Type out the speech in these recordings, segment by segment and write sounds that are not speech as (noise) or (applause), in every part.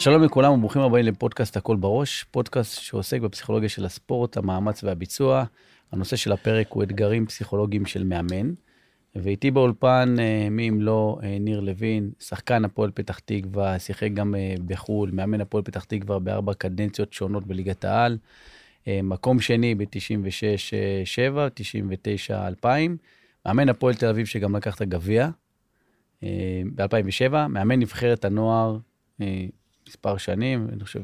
שלום לכולם וברוכים הבאים לפודקאסט הכל בראש, פודקאסט שעוסק בפסיכולוגיה של הספורט, המאמץ והביצוע. הנושא של הפרק הוא אתגרים פסיכולוגיים של מאמן. ואיתי באולפן, אה, מי אם לא, אה, ניר לוין, שחקן הפועל פתח תקווה, שיחק גם אה, בחו"ל, מאמן הפועל פתח תקווה בארבע קדנציות שונות בליגת העל. מקום שני ב-96-7, 99-2000. מאמן הפועל תל אביב שגם לקח את הגביע ב-2007. מאמן נבחרת הנוער מספר שנים, אני חושב...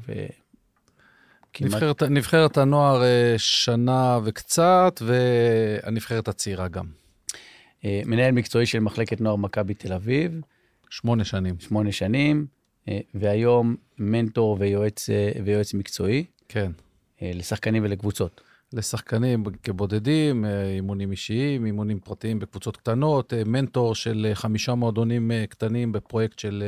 כמעט... נבחרת, נבחרת הנוער שנה וקצת, והנבחרת הצעירה גם. אה, מנהל מקצועי של מחלקת נוער מכבי תל אביב. שמונה שנים. שמונה שנים, אה, והיום מנטור ויועץ, אה, ויועץ מקצועי. כן. לשחקנים ולקבוצות. לשחקנים כבודדים, אימונים אישיים, אימונים פרטיים בקבוצות קטנות, מנטור של חמישה מועדונים קטנים בפרויקט של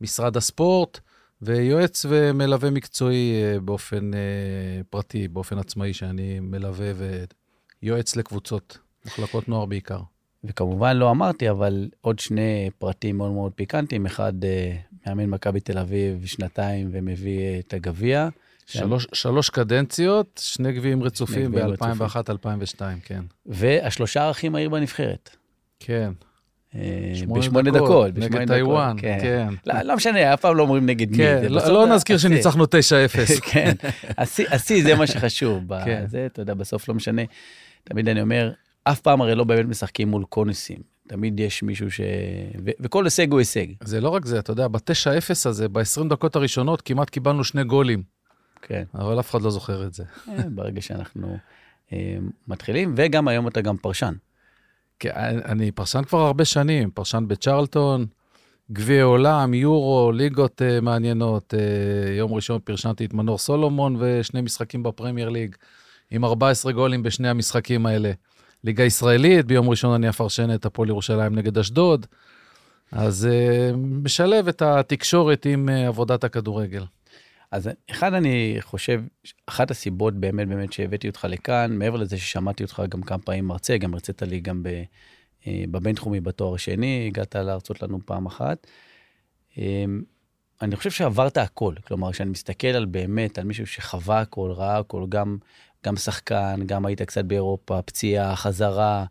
משרד הספורט, ויועץ ומלווה מקצועי באופן פרטי, באופן עצמאי, שאני מלווה ויועץ לקבוצות, מחלקות נוער בעיקר. וכמובן לא אמרתי, אבל עוד שני פרטים מאוד מאוד פיקנטיים. אחד, אה, מאמן מכבי תל אביב שנתיים ומביא אה, את הגביע. שלוש, שלוש קדנציות, שני גביעים רצופים ב-2001-2002, כן. והשלושה ערכים מהיר בנבחרת. כן. בשמונה דקות. נגד טיוואן, כן. כן. לא, לא משנה, אף פעם לא אומרים נגד מי. כן, לא, לא נזכיר שניצחנו 9-0. (laughs) כן, השיא זה מה שחשוב. כן. זה, אתה יודע, בסוף לא משנה. תמיד אני אומר, אף פעם הרי לא באמת משחקים מול קונוסים. תמיד יש מישהו ש... ו- וכל הישג הוא הישג. זה לא רק זה, אתה יודע, ב-9-0 הזה, ב-20 דקות הראשונות, כמעט קיבלנו שני גולים. כן. אבל אף אחד לא זוכר את זה. אה, ברגע שאנחנו אה, מתחילים, וגם היום אתה גם פרשן. אני פרשן כבר הרבה שנים, פרשן בצ'רלטון, גביע עולם, יורו, ליגות uh, מעניינות. Uh, יום ראשון פרשנתי את מנור סולומון ושני משחקים בפרמייר ליג, עם 14 גולים בשני המשחקים האלה. ליגה ישראלית, ביום ראשון אני אפרשן את הפועל ירושלים נגד אשדוד. אז uh, משלב את התקשורת עם uh, עבודת הכדורגל. אז אחד, אני חושב, אחת הסיבות באמת באמת שהבאתי אותך לכאן, מעבר לזה ששמעתי אותך גם כמה פעמים מרצה, גם הרצית לי גם uh, בבינתחומי בתואר השני, הגעת להרצות לנו פעם אחת. Um, אני חושב שעברת הכל, כלומר, כשאני מסתכל על באמת, על מישהו שחווה הכל, ראה הכל, גם גם שחקן, גם היית קצת באירופה, פציעה, חזרה,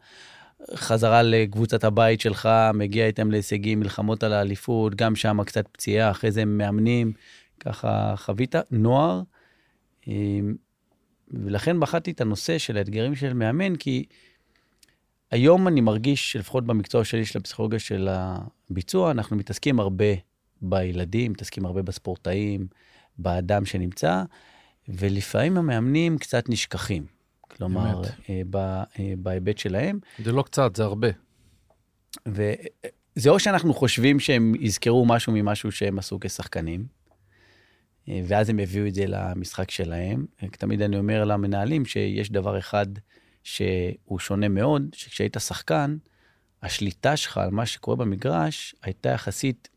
חזרה לקבוצת הבית שלך, מגיע איתם להישגים, מלחמות על האליפות, גם שם קצת פציעה, אחרי זה מאמנים, ככה חווית נוער. אמ, ולכן בחרתי את הנושא של האתגרים של מאמן, כי היום אני מרגיש שלפחות במקצוע שלי של הפסיכולוגיה של הביצוע, אנחנו מתעסקים הרבה בילדים, מתעסקים הרבה בספורטאים, באדם שנמצא, ולפעמים המאמנים קצת נשכחים. כלומר, אה, ב, אה, בהיבט שלהם. זה לא קצת, זה הרבה. וזה או שאנחנו חושבים שהם יזכרו משהו ממשהו שהם עשו כשחקנים, אה, ואז הם יביאו את זה למשחק שלהם. תמיד אני אומר למנהלים שיש דבר אחד שהוא שונה מאוד, שכשהיית שחקן, השליטה שלך על מה שקורה במגרש הייתה יחסית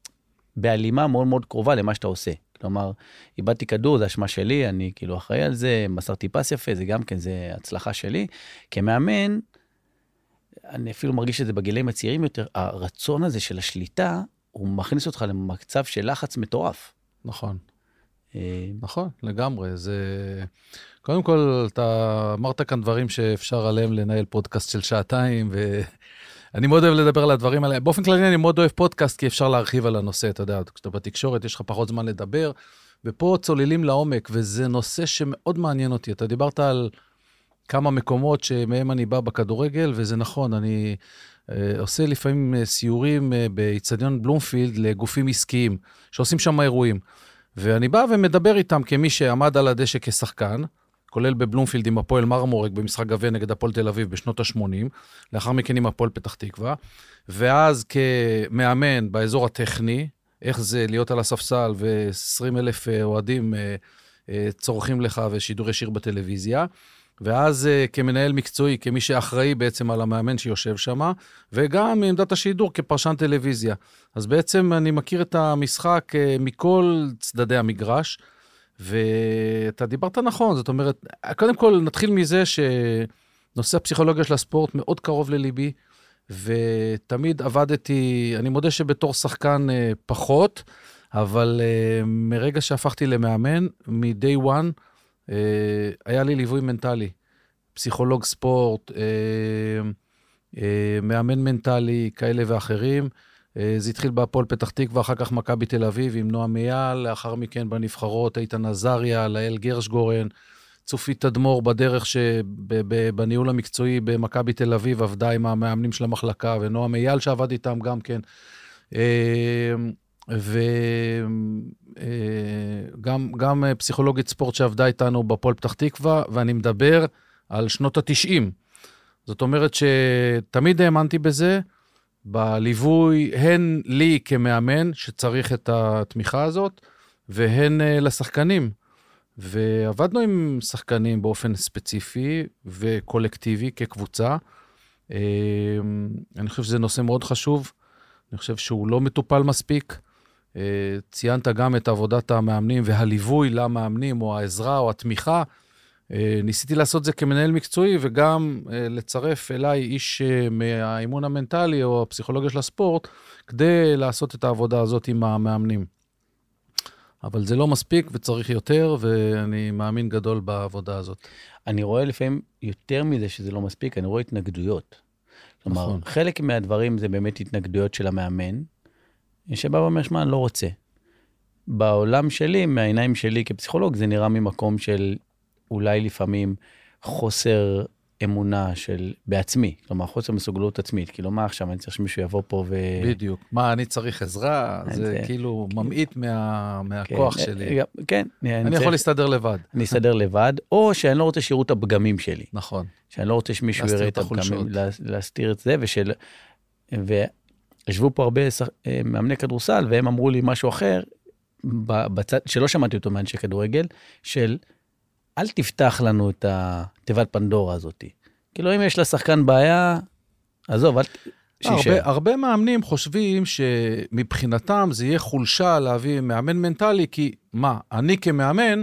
בהלימה מאוד מאוד קרובה למה שאתה עושה. כלומר, איבדתי כדור, זה אשמה שלי, אני כאילו אחראי על זה, מסרתי פס יפה, זה גם כן, זה הצלחה שלי. כמאמן, אני אפילו מרגיש את זה בגילאים הצעירים יותר, הרצון הזה של השליטה, הוא מכניס אותך למצב של לחץ מטורף. נכון. אה, נכון, לגמרי. זה... קודם כל, אתה אמרת כאן דברים שאפשר עליהם לנהל פודקאסט של שעתיים, ו... (laughs) אני מאוד אוהב לדבר על הדברים האלה. באופן כללי אני מאוד אוהב פודקאסט, כי אפשר להרחיב על הנושא, אתה יודע, כשאתה בתקשורת יש לך פחות זמן לדבר, ופה צוללים לעומק, וזה נושא שמאוד מעניין אותי. אתה דיברת על כמה מקומות שמהם אני בא בכדורגל, וזה נכון, אני אה, עושה לפעמים אה, סיורים באיצטדיון בלומפילד לגופים עסקיים, שעושים שם אירועים. ואני בא ומדבר איתם כמי שעמד על הדשא כשחקן, כולל בבלומפילד עם הפועל מרמורק במשחק גביע נגד הפועל תל אביב בשנות ה-80, לאחר מכן עם הפועל פתח תקווה, ואז כמאמן באזור הטכני, איך זה להיות על הספסל ו-20 אלף אוהדים אה, אה, צורכים לך ושידור ישיר בטלוויזיה. ואז uh, כמנהל מקצועי, כמי שאחראי בעצם על המאמן שיושב שם, וגם מעמדת השידור כפרשן טלוויזיה. אז בעצם אני מכיר את המשחק uh, מכל צדדי המגרש. ואתה דיברת נכון, זאת אומרת, קודם כל נתחיל מזה שנושא הפסיכולוגיה של הספורט מאוד קרוב לליבי, ותמיד עבדתי, אני מודה שבתור שחקן אה, פחות, אבל מרגע שהפכתי למאמן, מ-day one, היה לי ליווי מנטלי. פסיכולוג ספורט, uh, uh, מאמן מנטלי, כאלה ואחרים. זה התחיל בהפועל פתח תקווה, אחר כך מכבי תל אביב עם נועם אייל, לאחר מכן בנבחרות איתן עזריה, לאל גרשגורן, צופית תדמור בדרך שבניהול המקצועי במכבי תל אביב עבדה עם המאמנים של המחלקה, ונועם אייל שעבד איתם גם כן. וגם גם פסיכולוגית ספורט שעבדה איתנו בפועל פתח תקווה, ואני מדבר על שנות ה-90. זאת אומרת שתמיד האמנתי בזה, בליווי, הן לי כמאמן, שצריך את התמיכה הזאת, והן לשחקנים. ועבדנו עם שחקנים באופן ספציפי וקולקטיבי כקבוצה. אני חושב שזה נושא מאוד חשוב. אני חושב שהוא לא מטופל מספיק. אה, ציינת גם את עבודת המאמנים והליווי למאמנים, או העזרה או התמיכה. אה, ניסיתי לעשות זה כמנהל מקצועי, וגם אה, לצרף אליי איש מהאימון המנטלי או הפסיכולוגיה של הספורט, כדי לעשות את העבודה הזאת עם המאמנים. אבל זה לא מספיק וצריך יותר, ואני מאמין גדול בעבודה הזאת. אני רואה לפעמים יותר מזה שזה לא מספיק, אני רואה התנגדויות. כלומר, נכון. חלק מהדברים זה באמת התנגדויות של המאמן, שבא ואומר, שמע, אני לא רוצה. בעולם שלי, מהעיניים שלי כפסיכולוג, זה נראה ממקום של אולי לפעמים חוסר אמונה של בעצמי, כלומר חוסר מסוגלות עצמית, כאילו מה עכשיו, אני צריך שמישהו יבוא פה ו... בדיוק, מה, אני צריך עזרה? זה, זה כאילו כן. ממעיט מה, מהכוח כן, שלי. כן. אני, אני צריך, יכול להסתדר לבד. אני אסתדר לבד, או שאני לא רוצה שיראו את הפגמים שלי. נכון. שאני לא רוצה שמישהו יראה את הפגמים, להסתיר את זה, ושל... וישבו פה הרבה אה, מאמני כדורסל, והם אמרו לי משהו אחר, בצד, שלא שמעתי אותו מאנשי כדורגל, של אל תפתח לנו את התיבת פנדורה הזאת. כאילו, אם יש לשחקן בעיה, עזוב, אל... שישאר. הרבה, הרבה מאמנים חושבים שמבחינתם זה יהיה חולשה להביא מאמן מנטלי, כי מה, אני כמאמן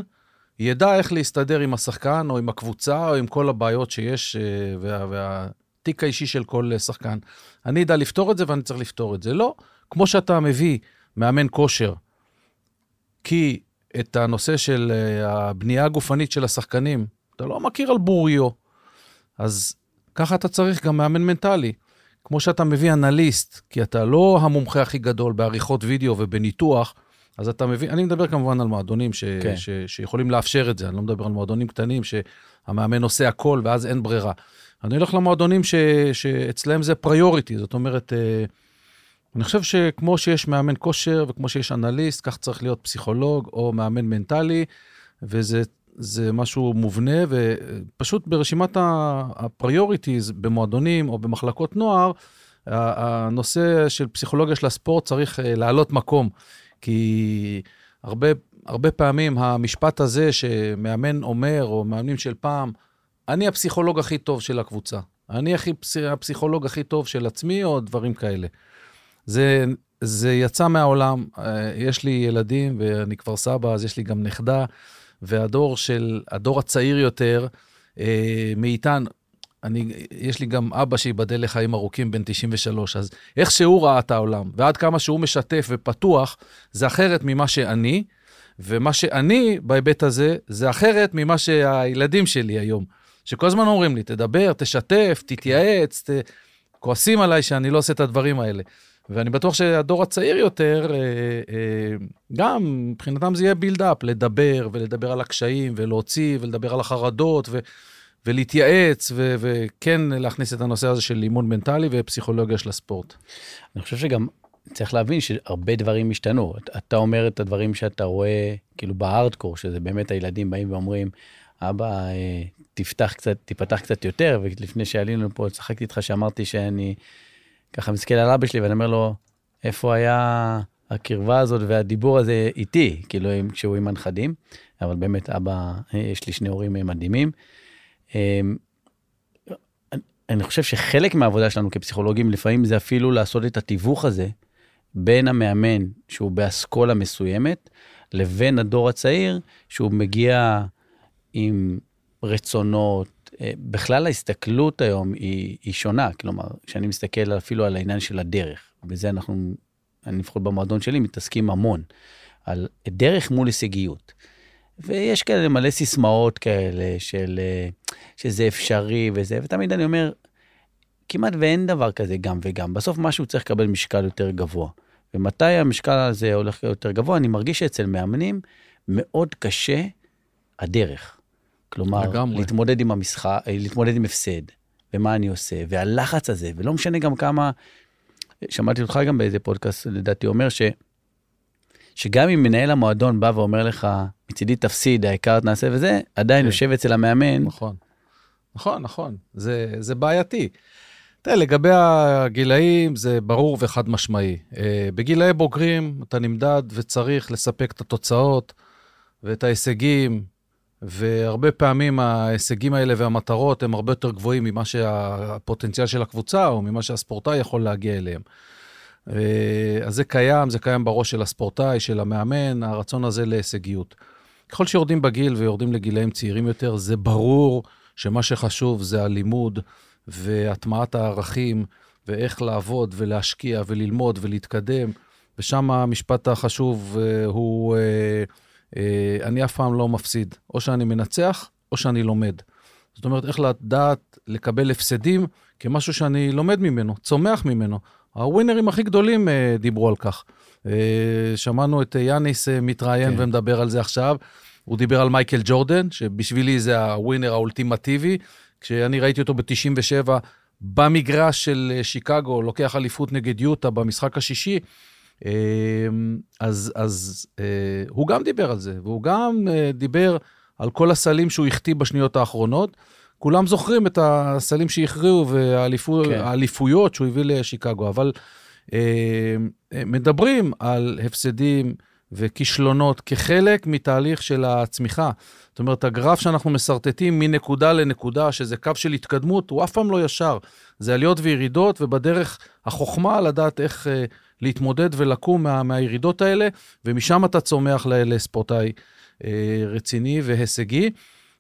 ידע איך להסתדר עם השחקן או עם הקבוצה או עם כל הבעיות שיש אה, וה, והתיק האישי של כל שחקן. אני אדע לפתור את זה ואני צריך לפתור את זה. לא, כמו שאתה מביא מאמן כושר, כי את הנושא של אה, הבנייה הגופנית של השחקנים, אתה לא מכיר על בוריו. אז ככה אתה צריך גם מאמן מנטלי. כמו שאתה מביא אנליסט, כי אתה לא המומחה הכי גדול בעריכות וידאו ובניתוח, אז אתה מביא, אני מדבר כמובן על מועדונים ש, כן. ש, שיכולים לאפשר את זה, אני לא מדבר על מועדונים קטנים שהמאמן עושה הכל ואז אין ברירה. אני הולך למועדונים ש, שאצלם זה priority, זאת אומרת, אה, אני חושב שכמו שיש מאמן כושר וכמו שיש אנליסט, כך צריך להיות פסיכולוג או מאמן מנטלי, וזה משהו מובנה, ופשוט ברשימת ה priorities במועדונים או במחלקות נוער, הנושא של פסיכולוגיה של הספורט צריך אה, לעלות מקום, כי הרבה, הרבה פעמים המשפט הזה שמאמן אומר, או מאמנים של פעם, אני הפסיכולוג הכי טוב של הקבוצה, אני הכי, הפסיכולוג הכי טוב של עצמי, או דברים כאלה. זה, זה יצא מהעולם. אה, יש לי ילדים ואני כבר סבא, אז יש לי גם נכדה, והדור של, הדור הצעיר יותר, אה, מאיתן, אני, יש לי גם אבא שייבדל לחיים ארוכים, בן 93, אז איך שהוא ראה את העולם, ועד כמה שהוא משתף ופתוח, זה אחרת ממה שאני, ומה שאני, בהיבט הזה, זה אחרת ממה שהילדים שלי היום. שכל הזמן אומרים לי, תדבר, תשתף, תתייעץ, ת... כועסים עליי שאני לא עושה את הדברים האלה. ואני בטוח שהדור הצעיר יותר, אה, אה, גם מבחינתם זה יהיה בילדאפ, לדבר ולדבר על הקשיים ולהוציא ולדבר על החרדות ו, ולהתייעץ ו, וכן להכניס את הנושא הזה של לימון מנטלי ופסיכולוגיה של הספורט. אני חושב שגם צריך להבין שהרבה דברים השתנו. אתה אומר את הדברים שאתה רואה כאילו בהארדקור, שזה באמת הילדים באים ואומרים, אבא, אה, תפתח קצת, תיפתח קצת יותר, ולפני שעלינו פה, צחקתי איתך שאמרתי שאני... ככה מסתכל על אבא שלי ואני אומר לו, איפה היה הקרבה הזאת והדיבור הזה איתי, כאילו כשהוא עם הנכדים, אבל באמת אבא, יש לי שני הורים מדהימים. אמ, אני חושב שחלק מהעבודה שלנו כפסיכולוגים, לפעמים זה אפילו לעשות את התיווך הזה בין המאמן, שהוא באסכולה מסוימת, לבין הדור הצעיר, שהוא מגיע עם רצונות, אה, בכלל ההסתכלות היום היא, היא שונה, כלומר, כשאני מסתכל אפילו על העניין של הדרך, בזה אנחנו, אני לפחות במועדון שלי, מתעסקים המון. על דרך מול הישגיות. ויש כאלה מלא סיסמאות כאלה של שזה אפשרי וזה, ותמיד אני אומר, כמעט ואין דבר כזה גם וגם. בסוף משהו צריך לקבל משקל יותר גבוה. ומתי המשקל הזה הולך יותר גבוה? אני מרגיש שאצל מאמנים מאוד קשה הדרך. כלומר, לגמרי. להתמודד עם המשחק, להתמודד עם הפסד, ומה אני עושה, והלחץ הזה, ולא משנה גם כמה, שמעתי אותך גם באיזה פודקאסט, לדעתי, אומר ש... שגם אם מנהל המועדון בא ואומר לך, מצידי תפסיד, העיקר תעשה וזה, עדיין כן. יושב אצל המאמן. נכון. נכון, נכון, זה, זה בעייתי. תראה, לגבי הגילאים זה ברור וחד משמעי. אה, בגילאי בוגרים אתה נמדד וצריך לספק את התוצאות ואת ההישגים, והרבה פעמים ההישגים האלה והמטרות הם הרבה יותר גבוהים ממה שהפוטנציאל של הקבוצה או ממה שהספורטאי יכול להגיע אליהם. אה, אז זה קיים, זה קיים בראש של הספורטאי, של המאמן, הרצון הזה להישגיות. ככל שיורדים בגיל ויורדים לגילאים צעירים יותר, זה ברור שמה שחשוב זה הלימוד והטמעת הערכים, ואיך לעבוד ולהשקיע וללמוד ולהתקדם. ושם המשפט החשוב uh, הוא, uh, אני אף פעם לא מפסיד. או שאני מנצח, או שאני לומד. זאת אומרת, איך לדעת לקבל הפסדים כמשהו שאני לומד ממנו, צומח ממנו. הווינרים הכי גדולים uh, דיברו על כך. Uh, שמענו את יאניס מתראיין כן. ומדבר על זה עכשיו. הוא דיבר על מייקל ג'ורדן, שבשבילי זה הווינר האולטימטיבי. כשאני ראיתי אותו ב-97 במגרש של אה, שיקגו, לוקח אליפות נגד יוטה במשחק השישי, אז, אז אה, הוא גם דיבר על זה, והוא גם אה, דיבר על כל הסלים שהוא החטיא בשניות האחרונות. כולם זוכרים את הסלים שהכריעו והאליפויות כן. שהוא הביא לשיקגו, אבל מדברים על הפסדים וכישלונות כחלק מתהליך של הצמיחה. זאת אומרת, הגרף שאנחנו משרטטים מנקודה לנקודה, שזה קו של התקדמות, הוא אף פעם לא ישר. זה עליות וירידות, ובדרך החוכמה לדעת איך להתמודד ולקום מה, מהירידות האלה, ומשם אתה צומח לספורטאי uh, רציני והישגי.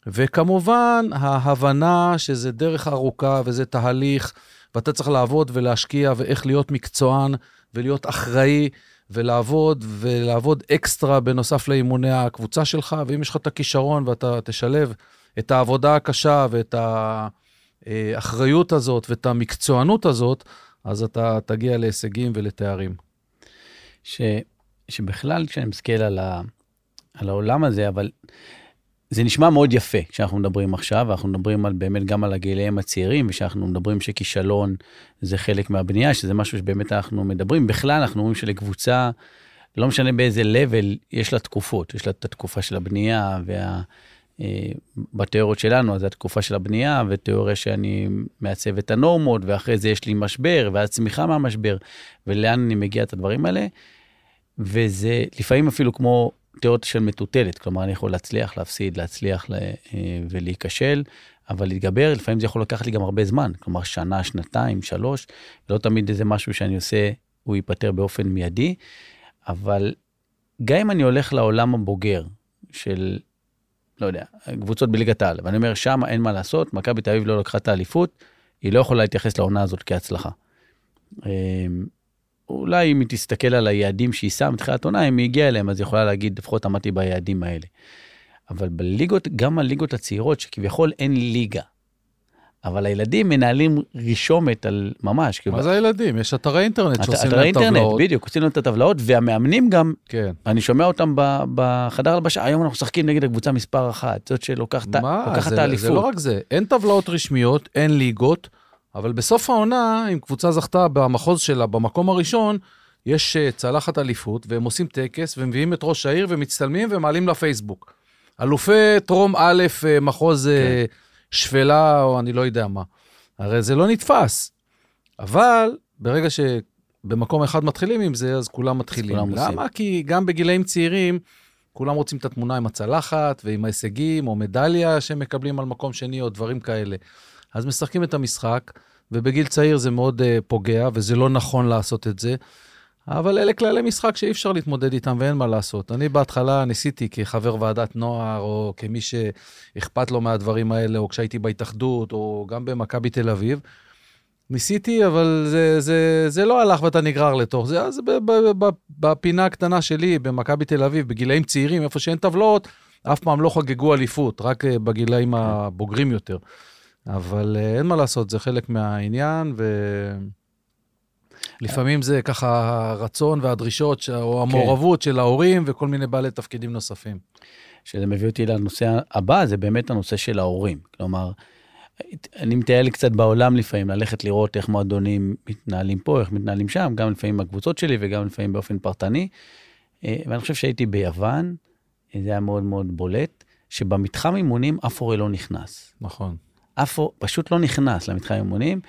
וכמובן, ההבנה שזה דרך ארוכה וזה תהליך, ואתה צריך לעבוד ולהשקיע, ואיך להיות מקצוען ולהיות אחראי. ולעבוד, ולעבוד אקסטרה בנוסף לאימוני הקבוצה שלך, ואם יש לך את הכישרון ואתה תשלב את העבודה הקשה ואת האחריות הזאת ואת המקצוענות הזאת, אז אתה תגיע להישגים ולתארים. ש, שבכלל, כשאני מסתכל על, על העולם הזה, אבל זה נשמע מאוד יפה כשאנחנו מדברים עכשיו, אנחנו מדברים על, באמת גם על הגילאים הצעירים, ושאנחנו מדברים שכישלון זה חלק מהבנייה, שזה משהו שבאמת אנחנו מדברים. בכלל, אנחנו אומרים שלקבוצה, לא משנה באיזה level, יש לה תקופות. יש לה את התקופה של הבנייה, וה... אה, בתיאוריות שלנו, אז זו התקופה של הבנייה, ותיאוריה שאני מעצב את הנורמות, ואחרי זה יש לי משבר, ואז צמיחה מהמשבר, ולאן אני מגיע את הדברים האלה. וזה לפעמים אפילו כמו תיאוריות של מטוטלת, כלומר אני יכול להצליח, להפסיד, להצליח לה, אה, ולהיכשל, אבל להתגבר, לפעמים זה יכול לקחת לי גם הרבה זמן, כלומר שנה, שנתיים, שלוש, לא תמיד איזה משהו שאני עושה, הוא ייפתר באופן מיידי, אבל גם אם אני הולך לעולם הבוגר של, לא יודע, קבוצות בליגת העל, ואני אומר, שם אין מה לעשות, מכבי תל אביב לא לקחה את האליפות, היא לא יכולה להתייחס לעונה הזאת כהצלחה. אמ, אולי אם היא תסתכל על היעדים שהיא שמה בתחילת עונה, אם היא הגיעה אליהם, אז היא יכולה להגיד, לפחות עמדתי ביעדים האלה. אבל בליגות, גם הליגות הצעירות, שכביכול אין ליגה, אבל הילדים מנהלים רישומת על ממש. מה זה הילדים? יש אתרי אינטרנט שעושים להם טבלאות. אתרי אינטרנט, בדיוק, עושים להם את הטבלאות, והמאמנים גם, כן. אני שומע אותם בחדר הלבשה, היום אנחנו משחקים נגד הקבוצה מספר אחת, זאת שלוקחת את האליפות. זה לא רק זה, אין טבלאות רשמיות, אין ליגות. אבל בסוף העונה, אם קבוצה זכתה במחוז שלה במקום הראשון, יש אה, צלחת אליפות, והם עושים טקס, ומביאים את ראש העיר, ומצטלמים ומעלים לפייסבוק. אלופי טרום א', אה, מחוז אה, כן. שפלה, או אני לא יודע מה. הרי זה לא נתפס. אבל ברגע שבמקום אחד מתחילים עם זה, אז כולם מתחילים. כולם למה? עושים. כי גם בגילאים צעירים, כולם רוצים את התמונה עם הצלחת ועם ההישגים, או מדליה שהם מקבלים על מקום שני, או דברים כאלה. אז משחקים את המשחק, ובגיל צעיר זה מאוד uh, פוגע, וזה לא נכון לעשות את זה. אבל אלה כללי משחק שאי אפשר להתמודד איתם ואין מה לעשות. אני בהתחלה ניסיתי כחבר ועדת נוער, או כמי שאכפת לו מהדברים האלה, או כשהייתי בהתאחדות, או גם במכבי תל אביב, ניסיתי, אבל זה, זה, זה לא הלך ואתה נגרר לתוך זה. אז בפינה הקטנה שלי, במכבי תל אביב, בגילאים צעירים, איפה שאין טבלאות, אף פעם לא חגגו אליפות, רק אה, בגילאים כן. הבוגרים יותר. אבל אה, אין מה לעשות, זה חלק מהעניין, ולפעמים זה ככה הרצון והדרישות, או המעורבות כן. של ההורים וכל מיני בעלי תפקידים נוספים. שזה מביא אותי לנושא הבא, זה באמת הנושא של ההורים. כלומר, אני מטייל קצת בעולם לפעמים, ללכת לראות איך מועדונים מתנהלים פה, איך מתנהלים שם, גם לפעמים בקבוצות שלי וגם לפעמים באופן פרטני. אה, ואני חושב שהייתי ביוון, זה היה מאוד מאוד בולט, שבמתחם אימונים אף הורה לא נכנס. נכון. אף הורה פשוט לא נכנס למתחם אימונים.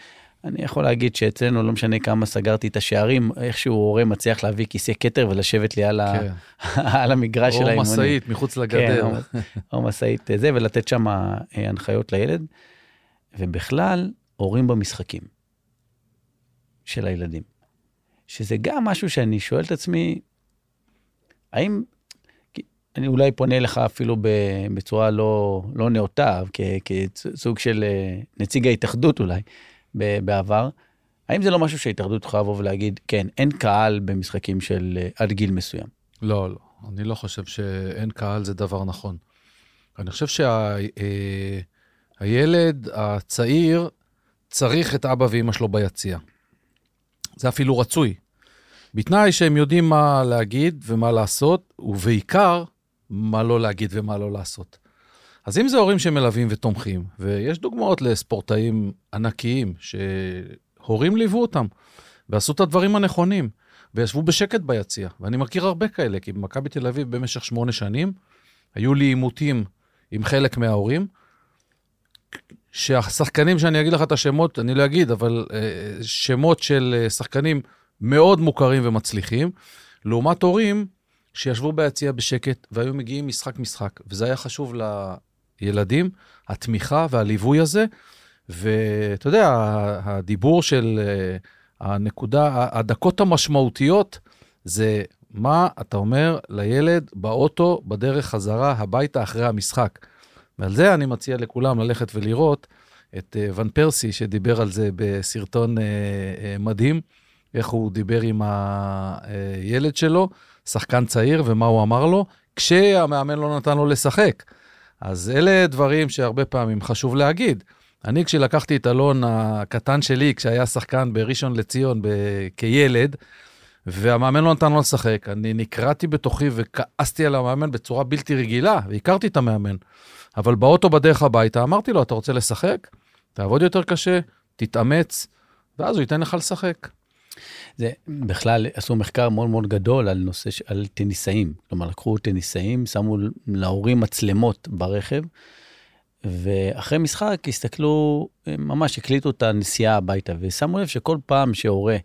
אני יכול להגיד שאצלנו, לא משנה כמה סגרתי את השערים, איכשהו הורה מצליח להביא כיסא כתר ולשבת לי על, כן. ה... (laughs) על המגרש של האימונים. או משאית מחוץ לגדר. כן, או משאית זה, ולתת שם אה, הנחיות לילד. ובכלל, הורים במשחקים של הילדים. שזה גם משהו שאני שואל את עצמי, האם, אני אולי פונה לך אפילו בצורה לא, לא נאותה, כסוג של אה, נציג ההתאחדות אולי, בעבר, האם זה לא משהו שההתאחדות יכולה לבוא ולהגיד, כן, אין קהל במשחקים של אה, עד גיל מסוים? לא, לא. אני לא חושב שאין קהל זה דבר נכון. אני חושב שה... אה, הצעיר צריך את אבא ואימא שלו ביציע. זה אפילו רצוי. בתנאי שהם יודעים מה להגיד ומה לעשות, ובעיקר, מה לא להגיד ומה לא לעשות. אז אם זה הורים שמלווים ותומכים, ויש דוגמאות לספורטאים ענקיים שהורים ליוו אותם ועשו את הדברים הנכונים, וישבו בשקט ביציע, ואני מכיר הרבה כאלה, כי במכבי תל אביב במשך שמונה שנים היו לי עימותים עם חלק מההורים, שהשחקנים, שאני אגיד לך את השמות, אני לא אגיד, אבל uh, שמות של uh, שחקנים מאוד מוכרים ומצליחים, לעומת הורים שישבו ביציע בשקט והיו מגיעים משחק-משחק, וזה היה חשוב לילדים, התמיכה והליווי הזה. ואתה יודע, הדיבור של uh, הנקודה, הדקות המשמעותיות, זה מה אתה אומר לילד באוטו בדרך חזרה הביתה אחרי המשחק. ועל זה אני מציע לכולם ללכת ולראות את uh, ון פרסי, שדיבר על זה בסרטון uh, מדהים, איך הוא דיבר עם הילד שלו, שחקן צעיר, ומה הוא אמר לו, כשהמאמן לא נתן לו לשחק. אז אלה דברים שהרבה פעמים חשוב להגיד. אני, כשלקחתי את אלון הקטן שלי, כשהיה שחקן בראשון לציון ב... כילד, והמאמן לא נתן לו לשחק, אני נקרעתי בתוכי וכעסתי על המאמן בצורה בלתי רגילה, והכרתי את המאמן. אבל באוטו בדרך הביתה אמרתי לו, אתה רוצה לשחק? תעבוד יותר קשה, תתאמץ, ואז הוא ייתן לך לשחק. זה בכלל עשו מחקר מאוד מאוד גדול על נושא, על טניסאים. כלומר, לקחו טניסאים, שמו להורים מצלמות ברכב, ואחרי משחק הסתכלו, ממש הקליטו את הנסיעה הביתה, ושמו לב שכל פעם שהורה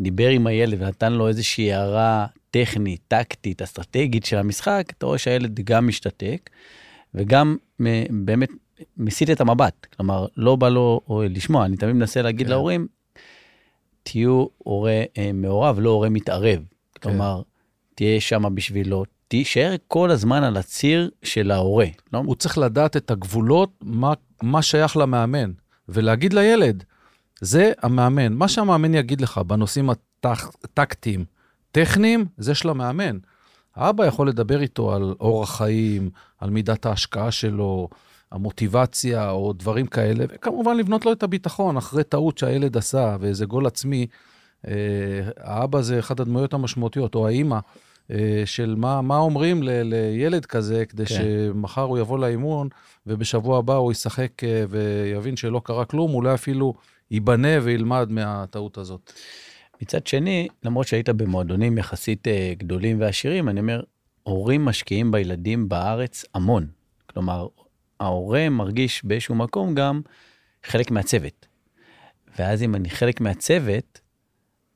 דיבר עם הילד ונתן לו איזושהי הערה טכנית, טקטית, אסטרטגית של המשחק, אתה רואה שהילד גם משתתק. וגם באמת מסיט את המבט. כלומר, לא בא לו לשמוע, אני תמיד מנסה להגיד כן. להורים, תהיו הורה אה, מעורב, לא הורה מתערב. כן. כלומר, תהיה שם בשבילו, תישאר כל הזמן על הציר של ההורה. לא? הוא צריך לדעת את הגבולות, מה, מה שייך למאמן, ולהגיד לילד, זה המאמן. מה שהמאמן יגיד לך בנושאים הטקטיים, טכניים, זה של המאמן. האבא יכול לדבר איתו על אורח חיים, על מידת ההשקעה שלו, המוטיבציה או דברים כאלה, וכמובן לבנות לו את הביטחון אחרי טעות שהילד עשה ואיזה גול עצמי. אה, האבא זה אחת הדמויות המשמעותיות, או האימא, אה, של מה, מה אומרים ל, לילד כזה, כדי כן. שמחר הוא יבוא לאימון, ובשבוע הבא הוא ישחק אה, ויבין שלא קרה כלום, אולי אפילו ייבנה וילמד מהטעות הזאת. מצד שני, למרות שהיית במועדונים יחסית uh, גדולים ועשירים, אני אומר, הורים משקיעים בילדים בארץ המון. כלומר, ההורה מרגיש באיזשהו מקום גם חלק מהצוות. ואז אם אני חלק מהצוות,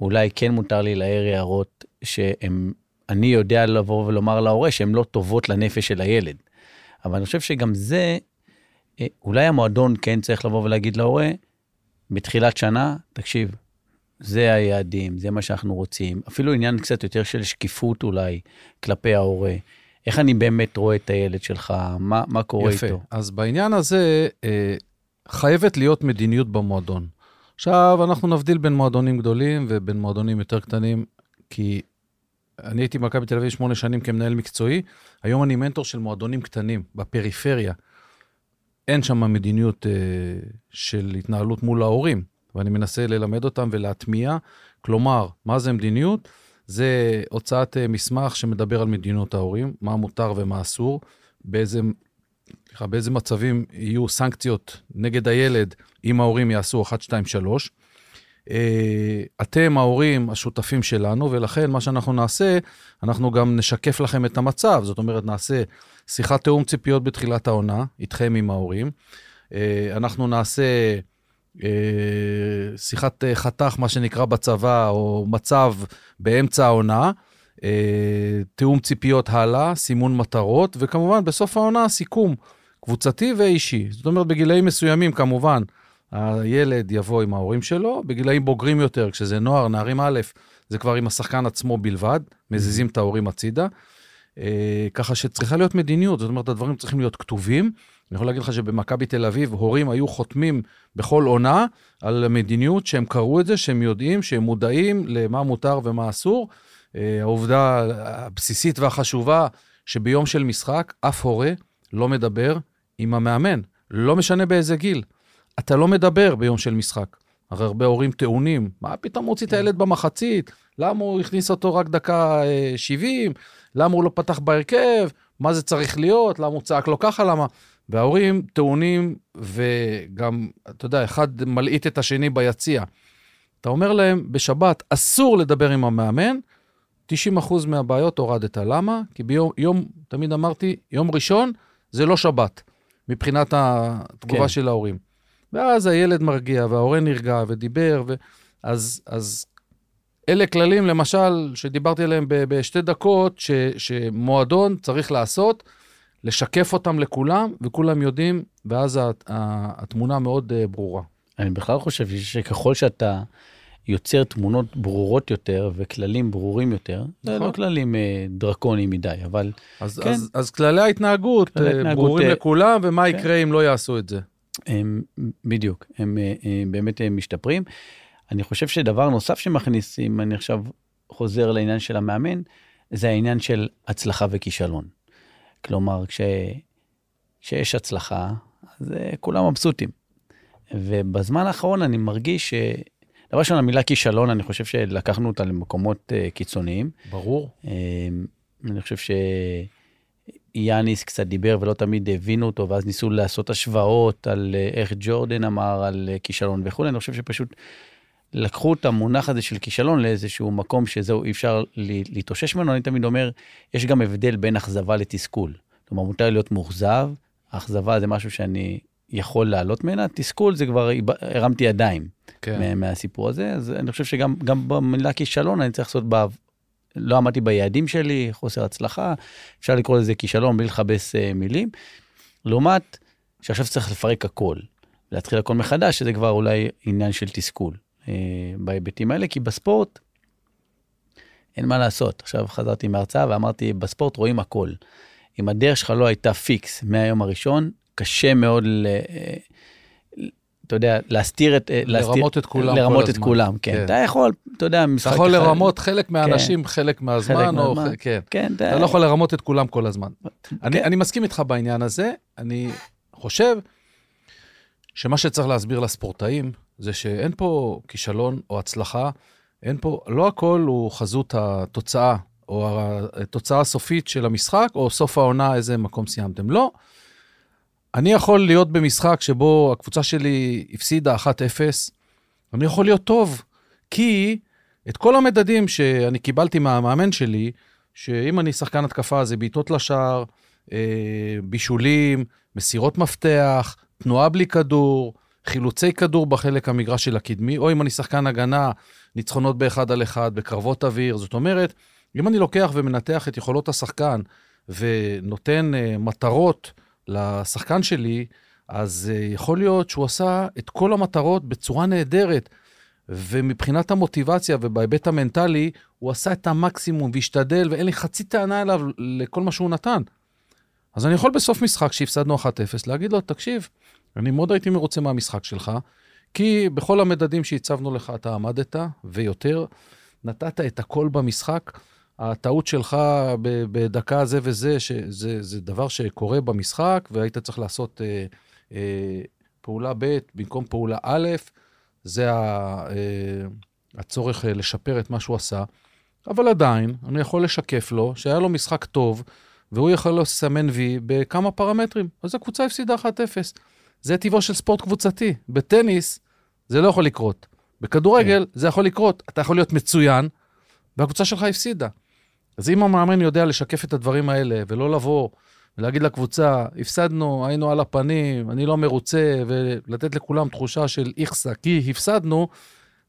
אולי כן מותר לי להעיר הערות שהם, אני יודע לבוא ולומר להורה שהן לא טובות לנפש של הילד. אבל אני חושב שגם זה, אה, אולי המועדון כן צריך לבוא ולהגיד להורה, בתחילת שנה, תקשיב, זה היעדים, זה מה שאנחנו רוצים. אפילו עניין קצת יותר של שקיפות אולי כלפי ההורה. איך אני באמת רואה את הילד שלך, מה, מה קורה יפה. איתו. אז בעניין הזה, אה, חייבת להיות מדיניות במועדון. עכשיו, אנחנו נבדיל בין מועדונים גדולים ובין מועדונים יותר קטנים, כי אני הייתי במכבי תל אביב שמונה שנים כמנהל מקצועי, היום אני מנטור של מועדונים קטנים, בפריפריה. אין שם מדיניות אה, של התנהלות מול ההורים, ואני מנסה ללמד אותם ולהטמיע. כלומר, מה זה מדיניות? זה הוצאת אה, מסמך שמדבר על מדיניות ההורים, מה מותר ומה אסור, באיזה, באיזה מצבים יהיו סנקציות נגד הילד אם ההורים יעשו 1, 2, 3. אה, אתם ההורים השותפים שלנו, ולכן מה שאנחנו נעשה, אנחנו גם נשקף לכם את המצב. זאת אומרת, נעשה שיחת תיאום ציפיות בתחילת העונה, איתכם עם ההורים. אה, אנחנו נעשה שיחת חתך, מה שנקרא בצבא, או מצב באמצע העונה. תיאום ציפיות הלאה, סימון מטרות, וכמובן בסוף העונה סיכום קבוצתי ואישי. זאת אומרת, בגילאים מסוימים, כמובן, הילד יבוא עם ההורים שלו, בגילאים בוגרים יותר, כשזה נוער, נערים א', זה כבר עם השחקן עצמו בלבד, מזיזים את ההורים הצידה. אה, ככה שצריכה להיות מדיניות, זאת אומרת, הדברים צריכים להיות כתובים. אני יכול להגיד לך שבמכבי תל אביב, הורים היו חותמים בכל עונה על מדיניות, שהם קראו את זה, שהם יודעים, שהם מודעים למה מותר ומה אסור. אה, העובדה הבסיסית והחשובה, שביום של משחק, אף הורה לא מדבר עם המאמן, לא משנה באיזה גיל. אתה לא מדבר ביום של משחק. הרי הרבה הורים טעונים, מה פתאום הוציא את כן. הילד במחצית? למה הוא הכניס אותו רק דקה 70? למה הוא לא פתח בהרכב? מה זה צריך להיות? למה הוא צעק לו ככה? למה? וההורים טעונים, וגם, אתה יודע, אחד מלעיט את השני ביציע. אתה אומר להם, בשבת אסור לדבר עם המאמן, 90% מהבעיות הורדת. למה? כי ביום, יום, תמיד אמרתי, יום ראשון זה לא שבת, מבחינת התגובה כן. של ההורים. ואז הילד מרגיע, וההורה נרגע ודיבר, ו... אז, אז אלה כללים, למשל, שדיברתי עליהם בשתי דקות, ש, שמועדון צריך לעשות, לשקף אותם לכולם, וכולם יודעים, ואז התמונה מאוד אה, ברורה. אני בכלל חושב שככל שאתה יוצר תמונות ברורות יותר וכללים ברורים יותר, זה לא נכון. כללים אה, דרקוניים מדי, אבל אז, כן. אז, אז כללי ההתנהגות, כללי אה, ההתנהגות ברורים לכולם, ומה כן. יקרה אם לא יעשו את זה. הם, בדיוק, הם, הם הם באמת הם משתפרים. אני חושב שדבר נוסף שמכניס, אם אני עכשיו חוזר לעניין של המאמן, זה העניין של הצלחה וכישלון. כלומר, כש, כשיש הצלחה, אז אה, כולם מבסוטים. ובזמן האחרון אני מרגיש ש... דבר ראשון, המילה כישלון, אני חושב שלקחנו אותה למקומות uh, קיצוניים. ברור. Uh, אני חושב ש... יאניס קצת דיבר ולא תמיד הבינו אותו, ואז ניסו לעשות השוואות על אה, איך ג'ורדן אמר על אה, כישלון וכולי, אני חושב שפשוט לקחו את המונח הזה של כישלון לאיזשהו מקום שזהו, אי אפשר להתאושש ממנו, אני תמיד אומר, יש גם הבדל בין אכזבה לתסכול. כלומר, מותר להיות מאוכזב, אכזבה זה משהו שאני יכול לעלות ממנה, תסכול זה כבר הרמתי ידיים כן. מהסיפור הזה, אז אני חושב שגם במילה כישלון אני צריך לעשות לא עמדתי ביעדים שלי, חוסר הצלחה, אפשר לקרוא לזה כישלון בלי לכבס uh, מילים. לעומת שעכשיו צריך לפרק הכל, להתחיל הכל מחדש, שזה כבר אולי עניין של תסכול בהיבטים האלה, כי בספורט אין מה לעשות. עכשיו חזרתי מהרצאה ואמרתי, בספורט רואים הכל. אם הדרך שלך לא הייתה פיקס מהיום הראשון, קשה מאוד ל... אה, אתה יודע, להסתיר את... לרמות את כולם לרמות את כולם, כן. כן. אתה יכול, אתה יודע, משחק... אתה יכול לרמות חלק מהאנשים כן. חלק מהזמן, חלק או... מהזמן. כן. כן. אתה לא יכול לרמות את כולם כל הזמן. כן. אני, אני מסכים איתך בעניין הזה. אני חושב שמה שצריך להסביר לספורטאים זה שאין פה כישלון או הצלחה, אין פה, לא הכל הוא חזות התוצאה, או התוצאה הסופית של המשחק, או סוף העונה, איזה מקום סיימתם. לא. אני יכול להיות במשחק שבו הקבוצה שלי הפסידה 1-0, אני יכול להיות טוב, כי את כל המדדים שאני קיבלתי מהמאמן שלי, שאם אני שחקן התקפה זה בעיטות לשער, אה, בישולים, מסירות מפתח, תנועה בלי כדור, חילוצי כדור בחלק המגרש של הקדמי, או אם אני שחקן הגנה, ניצחונות באחד על אחד, בקרבות אוויר. זאת אומרת, אם אני לוקח ומנתח את יכולות השחקן ונותן אה, מטרות, לשחקן שלי, אז uh, יכול להיות שהוא עשה את כל המטרות בצורה נהדרת. ומבחינת המוטיבציה ובהיבט המנטלי, הוא עשה את המקסימום והשתדל, ואין לי חצי טענה אליו לכל מה שהוא נתן. אז אני יכול בסוף משחק שהפסדנו 1-0 להגיד לו, תקשיב, אני מאוד הייתי מרוצה מהמשחק שלך, כי בכל המדדים שהצבנו לך אתה עמדת, ויותר, נתת את הכל במשחק. הטעות שלך בדקה זה וזה, שזה זה דבר שקורה במשחק, והיית צריך לעשות אה, אה, פעולה ב' במקום פעולה א', זה ה, אה, הצורך אה, לשפר את מה שהוא עשה. אבל עדיין, אני יכול לשקף לו שהיה לו משחק טוב, והוא יכול לסמן וי בכמה פרמטרים. אז הקבוצה הפסידה 1-0. זה טבעו של ספורט קבוצתי. בטניס זה לא יכול לקרות. בכדורגל כן. זה יכול לקרות. אתה יכול להיות מצוין, והקבוצה שלך הפסידה. אז אם המאמן יודע לשקף את הדברים האלה, ולא לבוא ולהגיד לקבוצה, הפסדנו, היינו על הפנים, אני לא מרוצה, ולתת לכולם תחושה של איכסה, כי הפסדנו,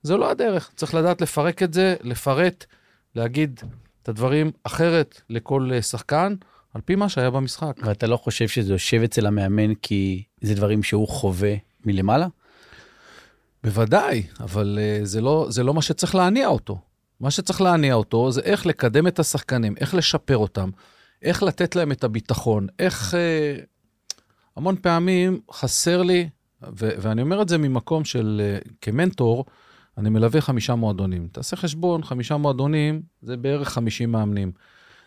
זה לא הדרך. צריך לדעת לפרק את זה, לפרט, להגיד את הדברים אחרת לכל שחקן, על פי מה שהיה במשחק. ואתה לא חושב שזה יושב אצל המאמן כי זה דברים שהוא חווה מלמעלה? בוודאי, אבל uh, זה, לא, זה לא מה שצריך להניע אותו. מה שצריך להניע אותו זה איך לקדם את השחקנים, איך לשפר אותם, איך לתת להם את הביטחון, איך... Uh, המון פעמים חסר לי, ו- ואני אומר את זה ממקום של, uh, כמנטור, אני מלווה חמישה מועדונים. תעשה חשבון, חמישה מועדונים זה בערך 50 מאמנים.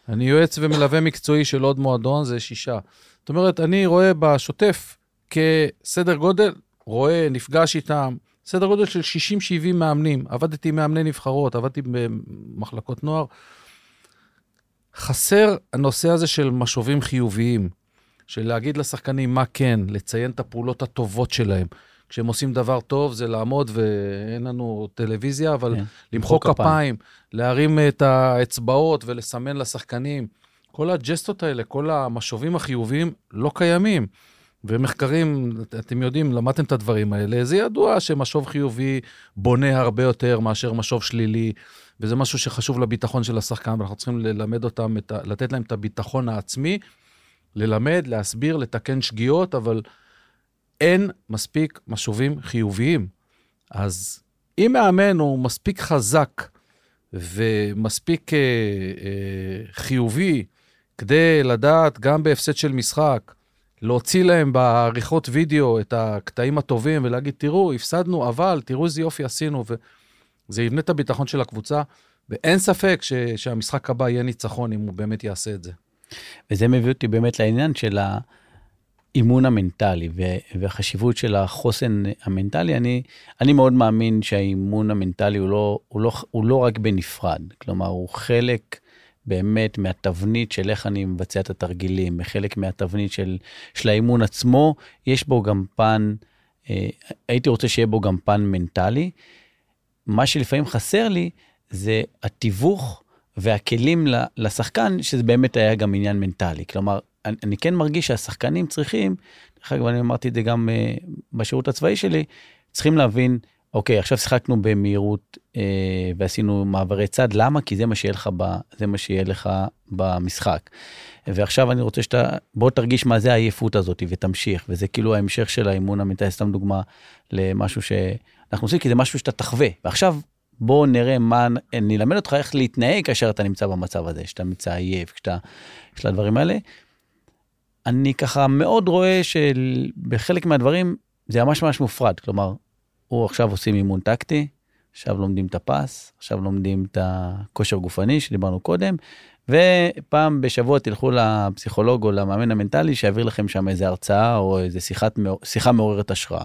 אני יועץ ומלווה מקצועי של עוד מועדון, זה שישה. זאת אומרת, אני רואה בשוטף כסדר גודל, רואה, נפגש איתם, סדר גודל של 60-70 מאמנים. עבדתי עם מאמני נבחרות, עבדתי במחלקות נוער. חסר הנושא הזה של משובים חיוביים, של להגיד לשחקנים מה כן, לציין את הפעולות הטובות שלהם. כשהם עושים דבר טוב זה לעמוד, ואין לנו טלוויזיה, אבל כן, למחוא כפיים, להרים את האצבעות ולסמן לשחקנים. כל הג'סטות האלה, כל המשובים החיוביים לא קיימים. ומחקרים, אתם יודעים, למדתם את הדברים האלה, זה ידוע שמשוב חיובי בונה הרבה יותר מאשר משוב שלילי, וזה משהו שחשוב לביטחון של השחקן, ואנחנו צריכים ללמד אותם, ה, לתת להם את הביטחון העצמי, ללמד, להסביר, לתקן שגיאות, אבל אין מספיק משובים חיוביים. אז אם מאמן הוא מספיק חזק ומספיק אה, אה, חיובי כדי לדעת גם בהפסד של משחק, להוציא להם בעריכות וידאו את הקטעים הטובים ולהגיד, תראו, הפסדנו, אבל תראו איזה יופי עשינו, וזה יבנה את הביטחון של הקבוצה, ואין ספק ש, שהמשחק הבא יהיה ניצחון אם הוא באמת יעשה את זה. וזה מביא אותי באמת לעניין של. האימון המנטלי והחשיבות של החוסן המנטלי, אני, אני מאוד מאמין שהאימון המנטלי הוא לא, הוא, לא, הוא לא רק בנפרד, כלומר הוא חלק באמת מהתבנית של איך אני מבצע את התרגילים, חלק מהתבנית של, של האימון עצמו, יש בו גם פן, אה, הייתי רוצה שיהיה בו גם פן מנטלי. מה שלפעמים חסר לי זה התיווך והכלים לשחקן, שזה באמת היה גם עניין מנטלי. כלומר, אני, אני כן מרגיש שהשחקנים צריכים, דרך אגב, אני אמרתי את זה גם uh, בשירות הצבאי שלי, צריכים להבין, אוקיי, עכשיו שיחקנו במהירות ועשינו מעברי צד, למה? כי זה מה שיהיה לך, ב, זה מה שיהיה לך במשחק. ועכשיו אני רוצה שאתה, בוא תרגיש מה זה העייפות הזאת ותמשיך, וזה כאילו ההמשך של האימון המנטלי, סתם דוגמה למשהו שאנחנו עושים, כי זה משהו שאתה תחווה. ועכשיו בוא נראה מה, נלמד אותך איך להתנהג כאשר אתה נמצא במצב הזה, שאתה נמצא עייף, כשאתה, יש לדברים האלה. אני ככה מאוד רואה שבחלק מהדברים זה ממש ממש מופרד. כלומר, הוא עכשיו עושים אימון טקטי, עכשיו לומדים את הפס, עכשיו לומדים את הכושר גופני שדיברנו קודם, ופעם בשבוע תלכו לפסיכולוג או למאמן המנטלי שיעביר לכם שם איזה הרצאה או איזה שיחת, שיחה מעוררת השראה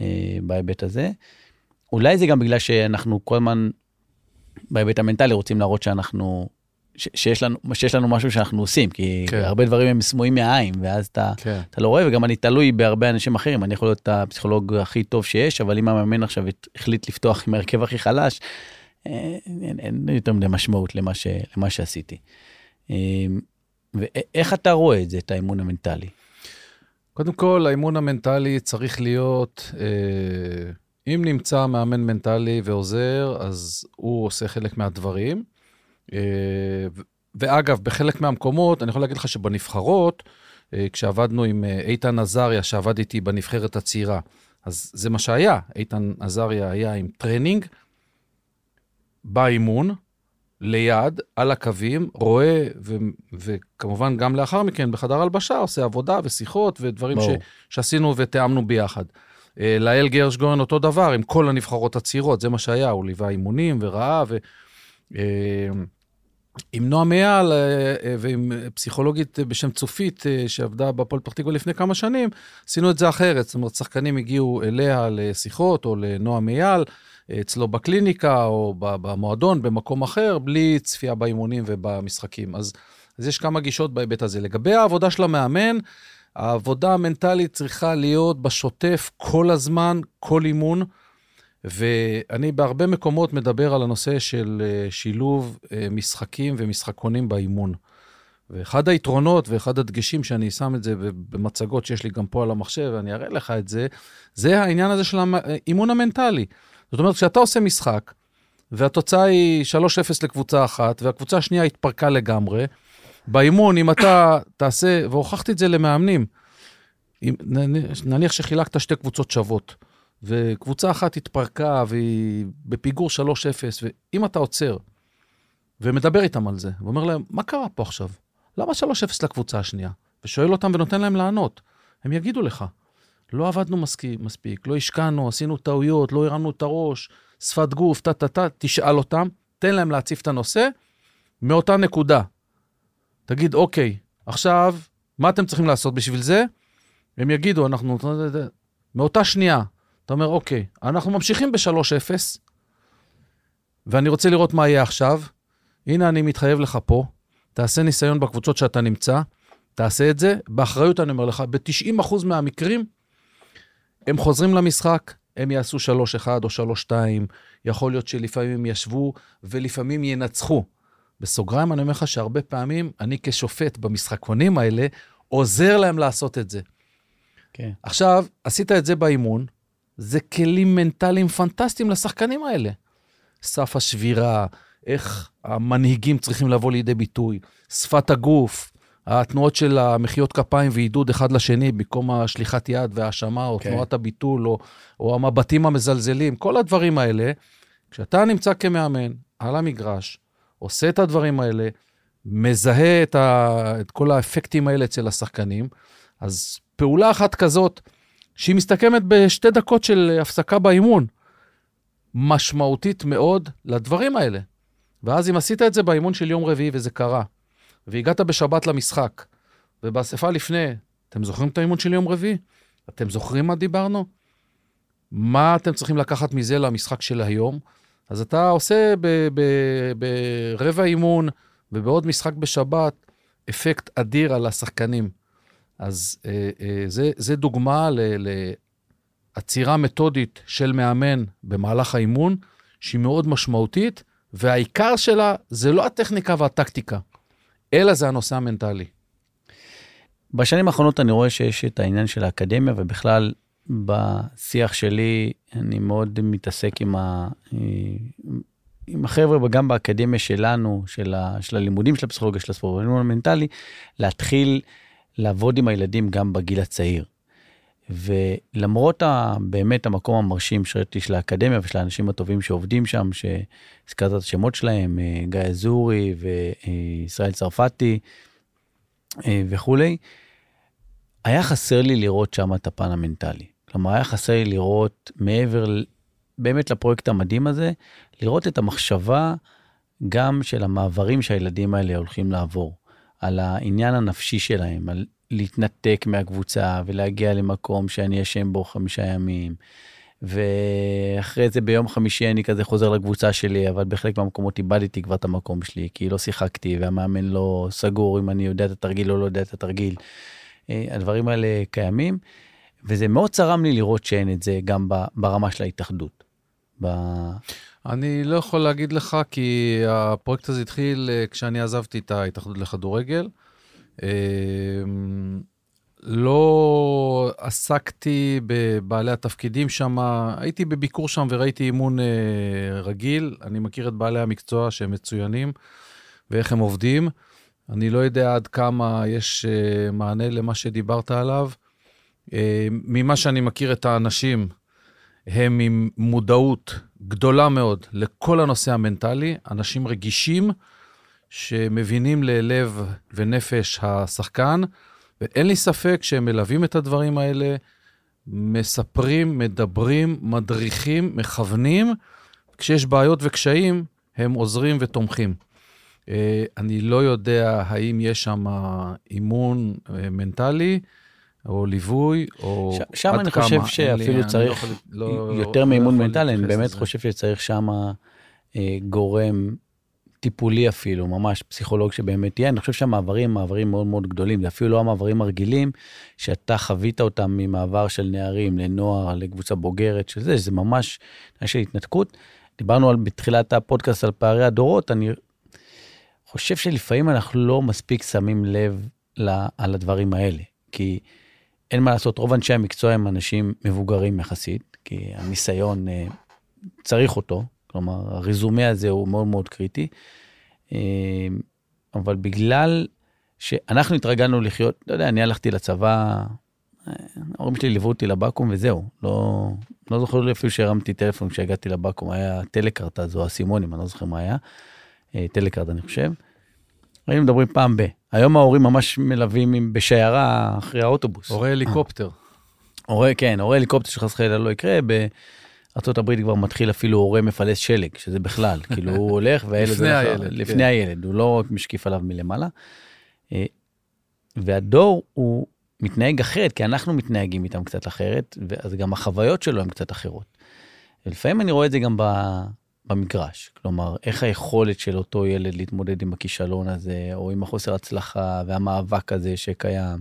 אה, בהיבט הזה. אולי זה גם בגלל שאנחנו כל הזמן בהיבט המנטלי רוצים להראות שאנחנו שיש לנו, שיש לנו משהו שאנחנו עושים, כי כן. הרבה דברים הם סמויים מהעין, ואז אתה, כן. אתה לא רואה, וגם אני תלוי בהרבה אנשים אחרים, אני יכול להיות הפסיכולוג הכי טוב שיש, אבל אם המאמן עכשיו החליט לפתוח עם ההרכב הכי חלש, אין, אין, אין יותר מדי משמעות למה, ש, למה שעשיתי. אמ, ואיך אתה רואה את זה, את האימון המנטלי? קודם כל, האימון המנטלי צריך להיות, אה, אם נמצא מאמן מנטלי ועוזר, אז הוא עושה חלק מהדברים. אה, ואגב, בחלק מהמקומות, אני יכול להגיד לך שבנבחרות, אה, כשעבדנו עם אה, איתן עזריה, שעבד איתי בנבחרת הצעירה, אז זה מה שהיה. איתן עזריה היה עם training, באימון, ליד, על הקווים, רואה, ו- וכמובן גם לאחר מכן בחדר הלבשה עושה עבודה ושיחות ודברים ש- שעשינו ותיאמנו ביחד. לאל גרשגורן אותו דבר, עם כל הנבחרות הצעירות, זה מה שהיה, הוא ליווה אימונים וראה, ו... עם נועם אייל ועם פסיכולוגית בשם צופית, שעבדה בפועל פתח תקווה לפני כמה שנים, עשינו את זה אחרת. זאת אומרת, שחקנים הגיעו אליה לשיחות, או לנועם אייל, אצלו בקליניקה, או במועדון, במקום אחר, בלי צפייה באימונים ובמשחקים. אז, אז יש כמה גישות בהיבט הזה. לגבי העבודה של המאמן, העבודה המנטלית צריכה להיות בשוטף כל הזמן, כל אימון. ואני בהרבה מקומות מדבר על הנושא של אה, שילוב אה, משחקים ומשחקונים באימון. ואחד היתרונות ואחד הדגשים שאני שם את זה במצגות שיש לי גם פה על המחשב, ואני אראה לך את זה, זה העניין הזה של האימון המנטלי. זאת אומרת, כשאתה עושה משחק, והתוצאה היא 3-0 לקבוצה אחת, והקבוצה השנייה התפרקה לגמרי, באימון, אם אתה תעשה, והוכחתי את זה למאמנים, אם, נניח שחילקת שתי קבוצות שוות, וקבוצה אחת התפרקה והיא בפיגור 3-0, ואם אתה עוצר ומדבר איתם על זה, ואומר להם, מה קרה פה עכשיו? למה 3-0 לקבוצה השנייה? ושואל אותם ונותן להם לענות, הם יגידו לך, לא עבדנו מספיק, מספיק לא השקענו, עשינו טעויות, לא הרמנו את הראש, שפת גוף, טה-טה-טה, תשאל אותם, תן להם להציף את הנושא מאותה נקודה. תגיד, אוקיי, עכשיו, מה אתם צריכים לעשות בשביל זה? הם יגידו, אנחנו... מאותה שנייה, אתה אומר, אוקיי, אנחנו ממשיכים ב-3-0, ואני רוצה לראות מה יהיה עכשיו. הנה, אני מתחייב לך פה, תעשה ניסיון בקבוצות שאתה נמצא, תעשה את זה. באחריות אני אומר לך, ב-90% מהמקרים, הם חוזרים למשחק, הם יעשו 3-1 או 3-2, יכול להיות שלפעמים הם ישבו ולפעמים ינצחו. בסוגריים אני אומר לך שהרבה פעמים אני כשופט במשחקונים האלה עוזר להם לעשות את זה. כן. עכשיו, עשית את זה באימון, זה כלים מנטליים פנטסטיים לשחקנים האלה. סף השבירה, איך המנהיגים צריכים לבוא לידי ביטוי, שפת הגוף, התנועות של המחיאות כפיים ועידוד אחד לשני במקום השליחת יד והאשמה, או okay. כן. תנועת הביטול, או, או המבטים המזלזלים, כל הדברים האלה, כשאתה נמצא כמאמן על המגרש, עושה את הדברים האלה, מזהה את, ה, את כל האפקטים האלה אצל השחקנים, אז פעולה אחת כזאת, שהיא מסתכמת בשתי דקות של הפסקה באימון, משמעותית מאוד לדברים האלה. ואז אם עשית את זה באימון של יום רביעי וזה קרה, והגעת בשבת למשחק, ובאספה לפני, אתם זוכרים את האימון של יום רביעי? אתם זוכרים מה דיברנו? מה אתם צריכים לקחת מזה למשחק של היום? אז אתה עושה ברבע אימון ובעוד משחק בשבת אפקט אדיר על השחקנים. אז אה, אה, זה, זה דוגמה לעצירה מתודית של מאמן במהלך האימון, שהיא מאוד משמעותית, והעיקר שלה זה לא הטכניקה והטקטיקה, אלא זה הנושא המנטלי. בשנים האחרונות אני רואה שיש את העניין של האקדמיה, ובכלל בשיח שלי אני מאוד מתעסק עם, ה, עם החבר'ה, וגם באקדמיה שלנו, של, ה, של הלימודים של הפסיכולוגיה של הספורט, המנטלי, להתחיל לעבוד עם הילדים גם בגיל הצעיר. ולמרות ה, באמת המקום המרשים שראיתי של האקדמיה ושל האנשים הטובים שעובדים שם, שהזכרת את השמות שלהם, אה, גיא אזורי וישראל צרפתי אה, וכולי, היה חסר לי לראות שם את הפן המנטלי. כלומר, היה חסר לי לראות מעבר באמת לפרויקט המדהים הזה, לראות את המחשבה גם של המעברים שהילדים האלה הולכים לעבור. על העניין הנפשי שלהם, על להתנתק מהקבוצה ולהגיע למקום שאני אשם בו חמישה ימים. ואחרי זה ביום חמישי אני כזה חוזר לקבוצה שלי, אבל בחלק מהמקומות איבדתי כבר את המקום שלי, כי לא שיחקתי והמאמן לא סגור אם אני יודע את התרגיל או לא יודע את התרגיל. אה, הדברים האלה קיימים, וזה מאוד צרם לי לראות שאין את זה גם ברמה של ההתאחדות. ב... אני לא יכול להגיד לך, כי הפרויקט הזה התחיל אה, כשאני עזבתי את ההתאחדות לכדורגל. אה, לא עסקתי בבעלי התפקידים שם, הייתי בביקור שם וראיתי אימון אה, רגיל. אני מכיר את בעלי המקצוע שהם מצוינים ואיך הם עובדים. אני לא יודע עד כמה יש מענה למה שדיברת עליו. ממה שאני מכיר את האנשים, הם עם מודעות גדולה מאוד לכל הנושא המנטלי, אנשים רגישים שמבינים ללב ונפש השחקן, ואין לי ספק שהם מלווים את הדברים האלה מספרים, מדברים, מדריכים, מכוונים. כשיש בעיות וקשיים, הם עוזרים ותומכים. אה, אני לא יודע האם יש שם אימון אה, מנטלי, או ליווי, או ש- שם אני כמה. חושב שאפילו לי- צריך לא יכול- לא- יותר לא מאימון יכול מנטלי, אני באמת לזה. חושב שצריך שם אה, גורם טיפולי אפילו, ממש פסיכולוג שבאמת יהיה. אני חושב שהמעברים הם מעברים מאוד מאוד גדולים, זה אפילו לא המעברים הרגילים שאתה חווית אותם ממעבר של נערים לנוער, לקבוצה בוגרת של זה, שזה ממש עניין של התנתקות. דיברנו על, בתחילת הפודקאסט על פערי הדורות, אני חושב שלפעמים אנחנו לא מספיק שמים לב ל, על הדברים האלה, כי אין מה לעשות, רוב אנשי המקצוע הם אנשים מבוגרים יחסית, כי הניסיון אה, צריך אותו, כלומר, הרזומה הזה הוא מאוד מאוד קריטי, אה, אבל בגלל שאנחנו התרגלנו לחיות, לא יודע, אני הלכתי לצבא, אה, ההורים שלי ליוו אותי לבקו"ם וזהו, לא, לא זוכר לי אפילו שהרמתי טלפון כשהגעתי לבקו"ם, היה טלקארט אז, או אסימונים, אני לא זוכר מה היה, טלקארט אני חושב. היינו מדברים פעם ב. היום ההורים ממש מלווים בשיירה אחרי האוטובוס. הורה הליקופטר. הורה, כן, הורה הליקופטר שחס וחלילה לא יקרה, בארה"ב כבר מתחיל אפילו הורה מפלס שלג, שזה בכלל, (laughs) כאילו הוא הולך והילד... לפני הילד, לפני כן. הילד, הוא לא רק משקיף עליו מלמעלה. אה, והדור הוא מתנהג אחרת, כי אנחנו מתנהגים איתם קצת אחרת, אז גם החוויות שלו הן קצת אחרות. ולפעמים אני רואה את זה גם ב- במגרש, כלומר, איך היכולת של אותו ילד להתמודד עם הכישלון הזה, או עם החוסר הצלחה והמאבק הזה שקיים.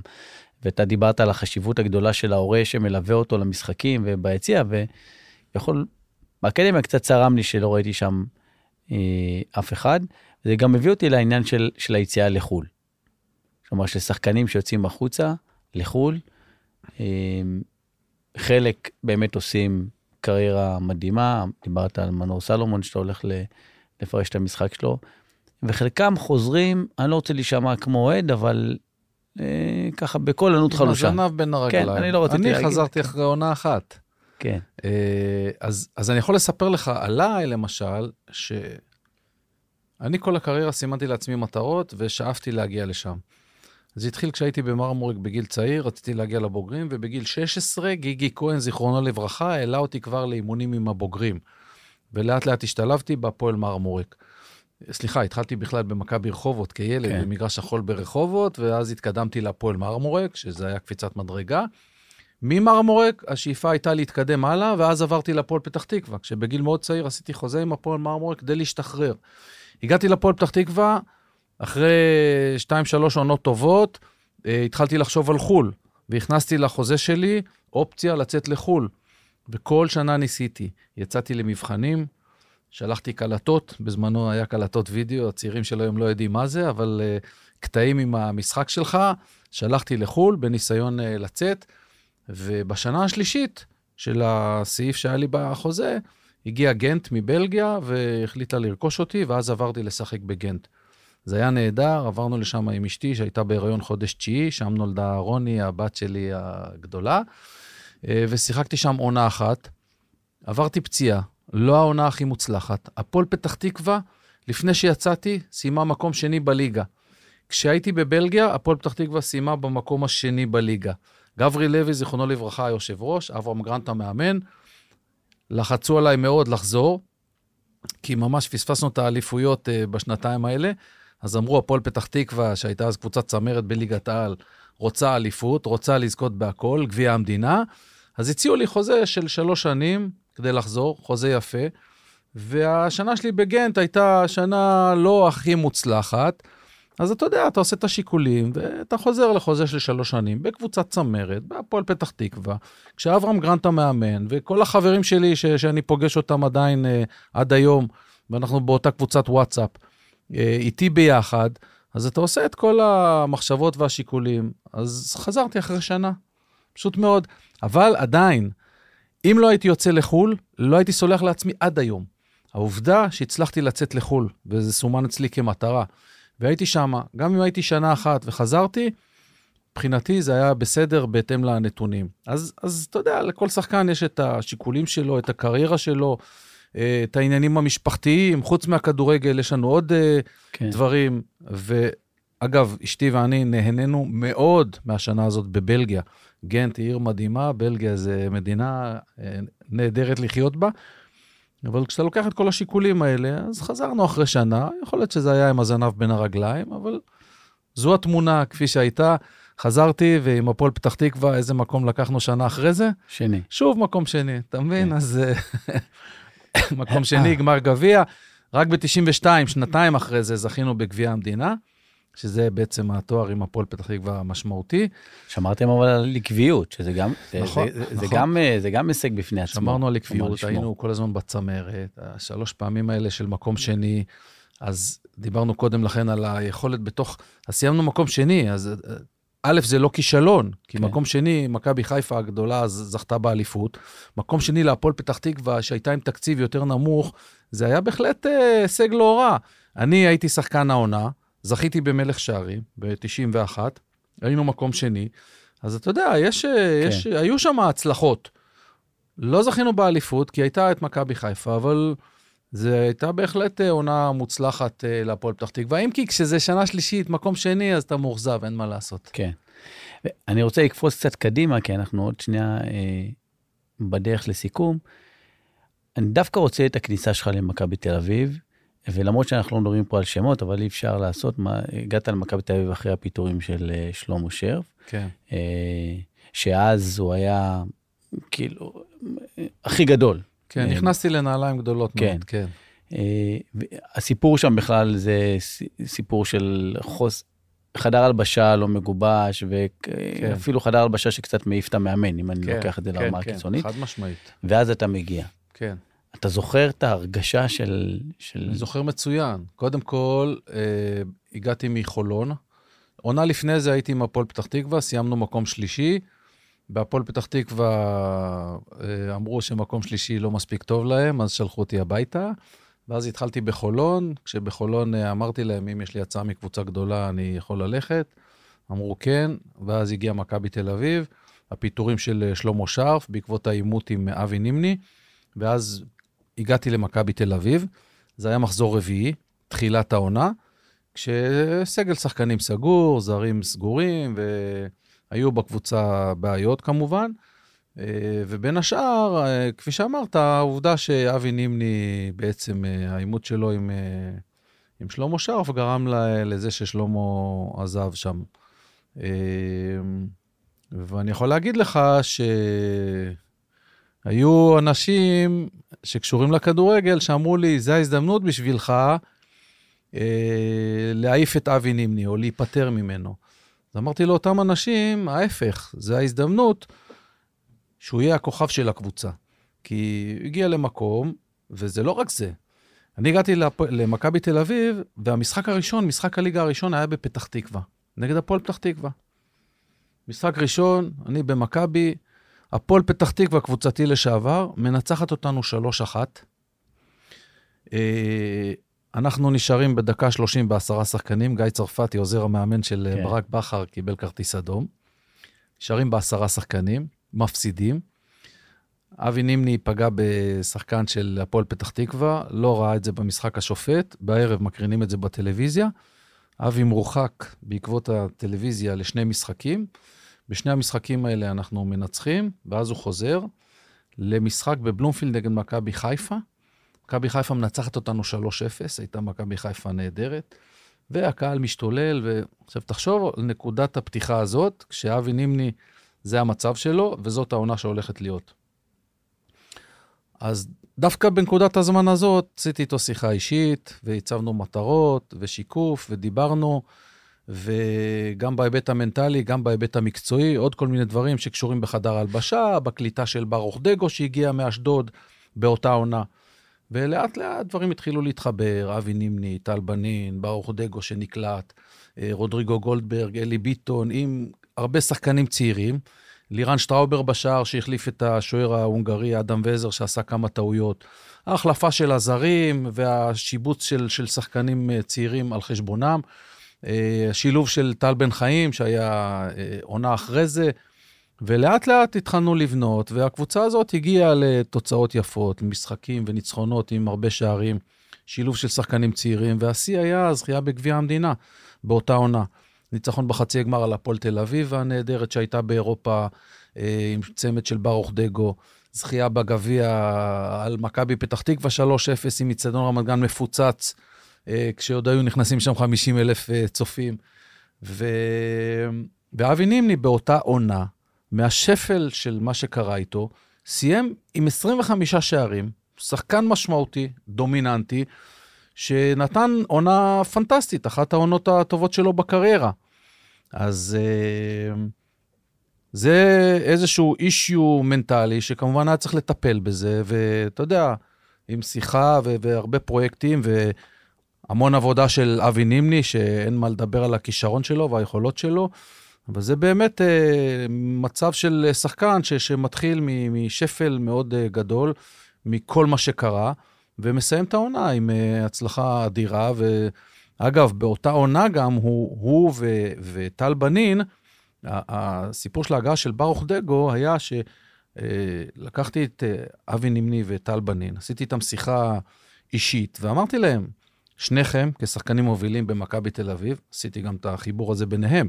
ואתה דיברת על החשיבות הגדולה של ההורה שמלווה אותו למשחקים וביציע, ויכול, באקדמיה קצת צרם לי שלא ראיתי שם אה, אף אחד. זה גם מביא אותי לעניין של, של היציאה לחו"ל. כלומר, של שחקנים שיוצאים החוצה, לחו"ל, אה, חלק באמת עושים קריירה מדהימה, דיברת על מנור סלומון, שאתה הולך לפרש את המשחק שלו, וחלקם חוזרים, אני לא רוצה להישמע כמו אוהד, אבל אה, ככה בקול ענות חלושה. עם הזנב בין הרגליים. אני לא רציתי אני להגיד. חזרתי אחרי עונה אחת. כן, אה, אז, אז אני יכול לספר לך עליי, למשל, שאני כל הקריירה סימנתי לעצמי מטרות ושאפתי להגיע לשם. זה התחיל כשהייתי במרמורק בגיל צעיר, רציתי להגיע לבוגרים, ובגיל 16 גיגי כהן, זיכרונו לברכה, העלה אותי כבר לאימונים עם הבוגרים. ולאט לאט השתלבתי בהפועל מרמורק. סליחה, התחלתי בכלל במכבי רחובות כילד, כן. במגרש החול ברחובות, ואז התקדמתי להפועל מרמורק, שזה היה קפיצת מדרגה. ממרמורק, השאיפה הייתה להתקדם הלאה, ואז עברתי לפועל פתח תקווה. כשבגיל מאוד צעיר עשיתי חוזה עם הפועל מרמורק כדי להשתחרר. הגעתי לפועל פתח תקווה, אחרי 2-3 עונות טובות, אה, התחלתי לחשוב על חו"ל, והכנסתי לחוזה שלי אופציה לצאת לחו"ל. וכל שנה ניסיתי. יצאתי למבחנים, שלחתי קלטות, בזמנו היה קלטות וידאו, הצעירים של היום לא יודעים מה זה, אבל uh, קטעים עם המשחק שלך, שלחתי לחו"ל בניסיון uh, לצאת, ובשנה השלישית של הסעיף שהיה לי בחוזה, הגיע גנט מבלגיה והחליטה לרכוש אותי, ואז עברתי לשחק בגנט. זה היה נהדר, עברנו לשם עם אשתי שהייתה בהיריון חודש תשיעי, שם נולדה רוני, הבת שלי הגדולה, אה, ושיחקתי שם עונה אחת. עברתי פציעה, לא העונה הכי מוצלחת. הפועל פתח תקווה, לפני שיצאתי, סיימה מקום שני בליגה. כשהייתי בבלגיה, הפועל פתח תקווה סיימה במקום השני בליגה. גברי לוי, זיכרונו לברכה, היושב ראש, אברהם גרנט המאמן, לחצו עליי מאוד לחזור, כי ממש פספסנו את האליפויות uh, בשנתיים האלה. אז אמרו, הפועל פתח תקווה, שהייתה אז קבוצת צמרת בליגת העל, רוצה אליפות, רוצה לזכות בהכל, גביע המדינה. אז הציעו לי חוזה של שלוש שנים כדי לחזור, חוזה יפה. והשנה שלי בגנט הייתה שנה לא הכי מוצלחת. אז אתה יודע, אתה עושה את השיקולים, ואתה חוזר לחוזה של שלוש שנים בקבוצת צמרת, בהפועל פתח תקווה, כשאברהם גרנט המאמן, וכל החברים שלי ש- שאני פוגש אותם עדיין אה, עד היום, ואנחנו באותה קבוצת וואטסאפ, איתי ביחד, אז אתה עושה את כל המחשבות והשיקולים. אז חזרתי אחרי שנה, פשוט מאוד. אבל עדיין, אם לא הייתי יוצא לחו"ל, לא הייתי סולח לעצמי עד היום. העובדה שהצלחתי לצאת לחו"ל, וזה סומן אצלי כמטרה, והייתי שם, גם אם הייתי שנה אחת וחזרתי, מבחינתי זה היה בסדר בהתאם לנתונים. אז, אז אתה יודע, לכל שחקן יש את השיקולים שלו, את הקריירה שלו, אה, את העניינים המשפחתיים, חוץ מהכדורגל יש לנו עוד אה, כן. דברים, אגב, אשתי ואני נהנינו מאוד מהשנה הזאת בבלגיה. גנט היא עיר מדהימה, בלגיה זה מדינה אה, נהדרת לחיות בה. אבל כשאתה לוקח את כל השיקולים האלה, אז חזרנו אחרי שנה, יכול להיות שזה היה עם הזנב בין הרגליים, אבל זו התמונה כפי שהייתה. חזרתי, ועם הפועל פתח תקווה, איזה מקום לקחנו שנה אחרי זה? שני. שוב מקום שני, אתה מבין? כן. אז אה, (laughs) מקום שני, גמר גביע. רק ב-92, שנתיים אחרי זה, זכינו בגביע המדינה. שזה בעצם התואר עם הפועל פתח תקווה המשמעותי. שמרתם אבל על עקביות, שזה גם, נכון, זה, נכון. זה, גם, זה גם הישג בפני עצמו. שמרנו על עקביות, היינו כל הזמן בצמרת, השלוש פעמים האלה של מקום שני, אז דיברנו קודם לכן על היכולת בתוך, אז סיימנו מקום שני, אז א', זה לא כישלון, כי כן. מקום שני, מכבי חיפה הגדולה זכתה באליפות. מקום שני להפועל פתח תקווה, שהייתה עם תקציב יותר נמוך, זה היה בהחלט אה, הישג אה, לא רע. אני הייתי שחקן העונה, זכיתי במלך שערים ב-91, היינו מקום שני, אז אתה יודע, יש, כן. יש, היו שם הצלחות. לא זכינו באליפות, כי הייתה את מכבי חיפה, אבל זו הייתה בהחלט אה, עונה מוצלחת אה, להפועל פתח תקווה. אם כי כשזה שנה שלישית, מקום שני, אז אתה מאוכזב, אין מה לעשות. כן. אני רוצה לקפוץ קצת קדימה, כי אנחנו עוד שנייה אה, בדרך לסיכום. אני דווקא רוצה את הכניסה שלך למכבי תל אביב. ולמרות שאנחנו לא מדברים פה על שמות, אבל אי אפשר לעשות, מה, הגעת למכבי תל אביב אחרי הפיטורים של אה, שלמה שרף. כן. אה, שאז הוא היה, כאילו, הכי גדול. כן, אה, נכנסתי לנעליים גדולות כן. מאוד, כן. הסיפור שם בכלל זה סיפור של חוס... חדר הלבשה לא מגובש, ואפילו כן. חדר הלבשה שקצת מעיף את המאמן, אם אני כן, לוקח את זה כן, לרמה כן, הקיצונית. חד משמעית. ואז אתה מגיע. כן. אתה זוכר את ההרגשה של... של... אני זוכר מצוין. קודם כל, אה, הגעתי מחולון. עונה לפני זה הייתי עם הפועל פתח תקווה, סיימנו מקום שלישי. בהפועל פתח תקווה אה, אמרו שמקום שלישי לא מספיק טוב להם, אז שלחו אותי הביתה. ואז התחלתי בחולון, כשבחולון אה, אמרתי להם, אם יש לי הצעה מקבוצה גדולה, אני יכול ללכת. אמרו כן, ואז הגיע מכבי תל אביב, הפיטורים של אה, שלמה שרף בעקבות העימות עם אבי נימני, ואז הגעתי למכבי תל אביב, זה היה מחזור רביעי, תחילת העונה, כשסגל שחקנים סגור, זרים סגורים, והיו בקבוצה בעיות כמובן. אה, ובין השאר, אה, כפי שאמרת, העובדה שאבי נימני, בעצם אה, העימות שלו עם, עם שלמה שרף גרם לזה ששלמה עזב שם. ואני יכול להגיד לך ש... היו אנשים שקשורים לכדורגל שאמרו לי, זו ההזדמנות בשבילך אה, להעיף את אבי נימני או להיפטר ממנו. אז אמרתי לאותם אנשים, ההפך, זו ההזדמנות שהוא יהיה הכוכב של הקבוצה. כי הוא הגיע למקום, וזה לא רק זה. אני הגעתי לפ... למכבי תל אביב, והמשחק הראשון, משחק הליגה הראשון, היה בפתח תקווה, נגד הפועל פתח תקווה. משחק ראשון, אני במכבי, הפועל פתח תקווה, קבוצתי לשעבר, מנצחת אותנו 3-1. אה, אנחנו נשארים בדקה 30 בעשרה שחקנים. גיא צרפתי, עוזר המאמן של כן. ברק בכר, קיבל כרטיס אדום. נשארים בעשרה שחקנים, מפסידים. אבי נימני פגע בשחקן של הפועל פתח תקווה, לא ראה את זה במשחק השופט, בערב מקרינים את זה בטלוויזיה. אבי מורחק בעקבות הטלוויזיה לשני משחקים. בשני המשחקים האלה אנחנו מנצחים, ואז הוא חוזר למשחק בבלומפילד נגד מכבי חיפה. מכבי חיפה מנצחת אותנו 3-0, הייתה מכבי חיפה נהדרת, והקהל משתולל, ועכשיו תחשוב על נקודת הפתיחה הזאת, כשאבי נימני, זה המצב שלו, וזאת העונה שהולכת להיות. אז דווקא בנקודת הזמן הזאת, עשיתי איתו שיחה אישית, והצבנו מטרות, ושיקוף, ודיברנו. וגם בהיבט המנטלי, גם בהיבט המקצועי, עוד כל מיני דברים שקשורים בחדר הלבשה, בקליטה של ברוך דגו שהגיע מאשדוד באותה עונה. ולאט לאט דברים התחילו להתחבר, אבי נימני, טל בנין, ברוך דגו שנקלט, אה, רודריגו גולדברג, אלי ביטון, עם הרבה שחקנים צעירים. לירן שטראובר בשער שהחליף את השוער ההונגרי אדם וזר שעשה כמה טעויות. ההחלפה של הזרים והשיבוץ של, של שחקנים אה, צעירים על חשבונם. השילוב אה, של טל בן חיים, שהיה עונה אחרי זה, ולאט לאט התחלנו לבנות, והקבוצה הזאת הגיעה לתוצאות יפות, משחקים וניצחונות עם הרבה שערים, שילוב של שחקנים צעירים, והשיא היה הזכייה בגביע המדינה באותה עונה. ניצחון בחצי הגמר על הפועל תל אביב הנהדרת שהייתה באירופה, אה, עם צמד של ברוך דגו. זכייה בגביע על מכבי פתח תקווה 3-0 עם מצדון רמת גן מפוצץ, אה, כשעוד היו נכנסים שם 50 אלף אה, צופים. ו... ואבי נימני באותה עונה, מהשפל של מה שקרה איתו, סיים עם 25 שערים, שחקן משמעותי, דומיננטי, שנתן עונה פנטסטית, אחת העונות הטובות שלו בקריירה. אז uh, זה איזשהו אישיו מנטלי שכמובן היה צריך לטפל בזה, ואתה יודע, עם שיחה ו- והרבה פרויקטים והמון עבודה של אבי נימני, שאין מה לדבר על הכישרון שלו והיכולות שלו, אבל זה באמת uh, מצב של שחקן ש- שמתחיל מ- משפל מאוד uh, גדול, מכל מה שקרה, ומסיים את העונה עם uh, הצלחה אדירה. ואגב, באותה עונה גם הוא, הוא ו- וטל בנין, הסיפור של ההגעה של ברוך דגו היה שלקחתי אה, את אה, אבי נימני וטל בנין, עשיתי איתם שיחה אישית, ואמרתי להם, שניכם כשחקנים מובילים במכבי תל אביב, עשיתי גם את החיבור הזה ביניהם.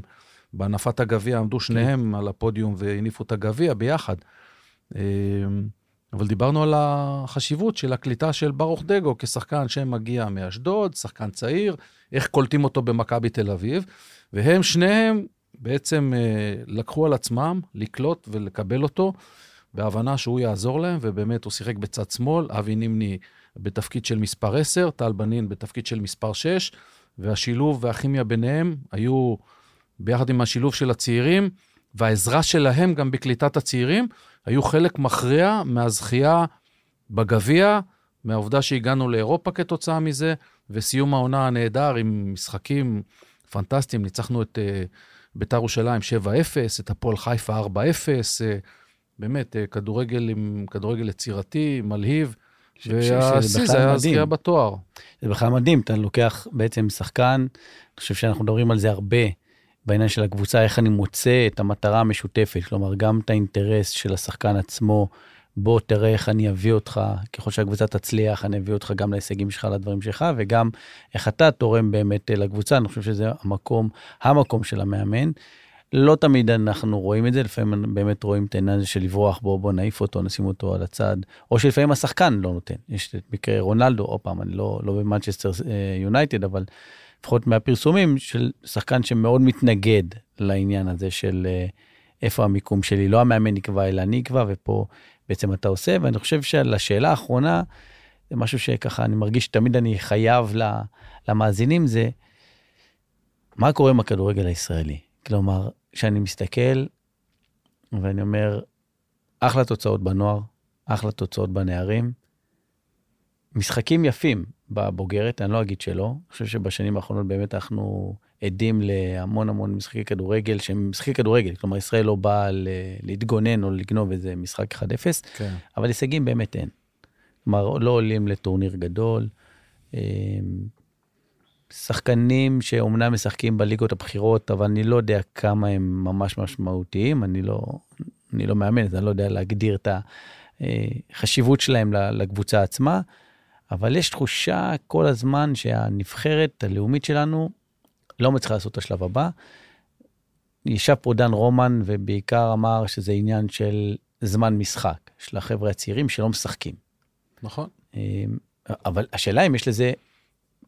בהנפת הגביע עמדו שניהם כן. על הפודיום והניפו את הגביע ביחד. אה, אבל דיברנו על החשיבות של הקליטה של ברוך דגו כשחקן שמגיע מאשדוד, שחקן צעיר, איך קולטים אותו במכבי תל אביב, והם שניהם בעצם אה, לקחו על עצמם לקלוט ולקבל אותו, בהבנה שהוא יעזור להם, ובאמת הוא שיחק בצד שמאל, אבי נימני בתפקיד של מספר 10, טל בנין בתפקיד של מספר 6, והשילוב והכימיה ביניהם היו ביחד עם השילוב של הצעירים, והעזרה שלהם גם בקליטת הצעירים, היו חלק מכריע מהזכייה בגביע, מהעובדה שהגענו לאירופה כתוצאה מזה, וסיום העונה הנהדר עם משחקים פנטסטיים. ניצחנו את uh, ביתר ירושלים 7-0, את הפועל חיפה 4-0, אה, באמת, אה, כדורגל עם כדורגל יצירתי, מלהיב. והשיא זה היה הזכייה בתואר. זה בכלל מדהים, אתה לוקח בעצם שחקן, אני חושב שאנחנו מדברים על זה הרבה, בעניין של הקבוצה, איך אני מוצא את המטרה המשותפת, כלומר, גם את האינטרס של השחקן עצמו, בוא תראה איך אני אביא אותך, ככל שהקבוצה תצליח, אני אביא אותך גם להישגים שלך, לדברים שלך, וגם איך אתה תורם באמת אה, לקבוצה, אני חושב שזה המקום, המקום של המאמן. לא תמיד אנחנו רואים את זה, לפעמים באמת רואים את העניין הזה של לברוח, בוא, בוא נעיף אותו, נשים אותו על הצד, או שלפעמים השחקן לא נותן. יש את מקרה רונלדו, עוד פעם, אני לא, לא במנצ'סטר אה, יונייטד, אבל לפחות מהפרסומים של שחקן שמאוד מתנגד לעניין הזה של אה, איפה המיקום שלי, לא המאמן יקבע, אלא אני אקבע, ופה בעצם אתה עושה, ואני חושב שלשאלה האחרונה, זה משהו שככה אני מרגיש שתמיד אני חייב למאזינים, זה מה קורה עם הכדורגל הישראלי? כלומר, כשאני מסתכל ואני אומר, אחלה תוצאות בנוער, אחלה תוצאות בנערים, משחקים יפים בבוגרת, אני לא אגיד שלא, אני חושב שבשנים האחרונות באמת אנחנו עדים להמון המון משחקי כדורגל שהם משחקי כדורגל, כלומר ישראל לא באה להתגונן או לגנוב איזה משחק 1-0, כן. אבל הישגים באמת אין. כלומר, לא עולים לטורניר גדול. אמ, שחקנים שאומנם משחקים בליגות הבכירות, אבל אני לא יודע כמה הם ממש משמעותיים, אני לא, אני לא מאמן, אז אני לא יודע להגדיר את החשיבות שלהם לקבוצה עצמה, אבל יש תחושה כל הזמן שהנבחרת הלאומית שלנו לא מצליחה לעשות את השלב הבא. ישב פה דן רומן ובעיקר אמר שזה עניין של זמן משחק, של החבר'ה הצעירים שלא משחקים. נכון. אמ, אבל השאלה אם יש לזה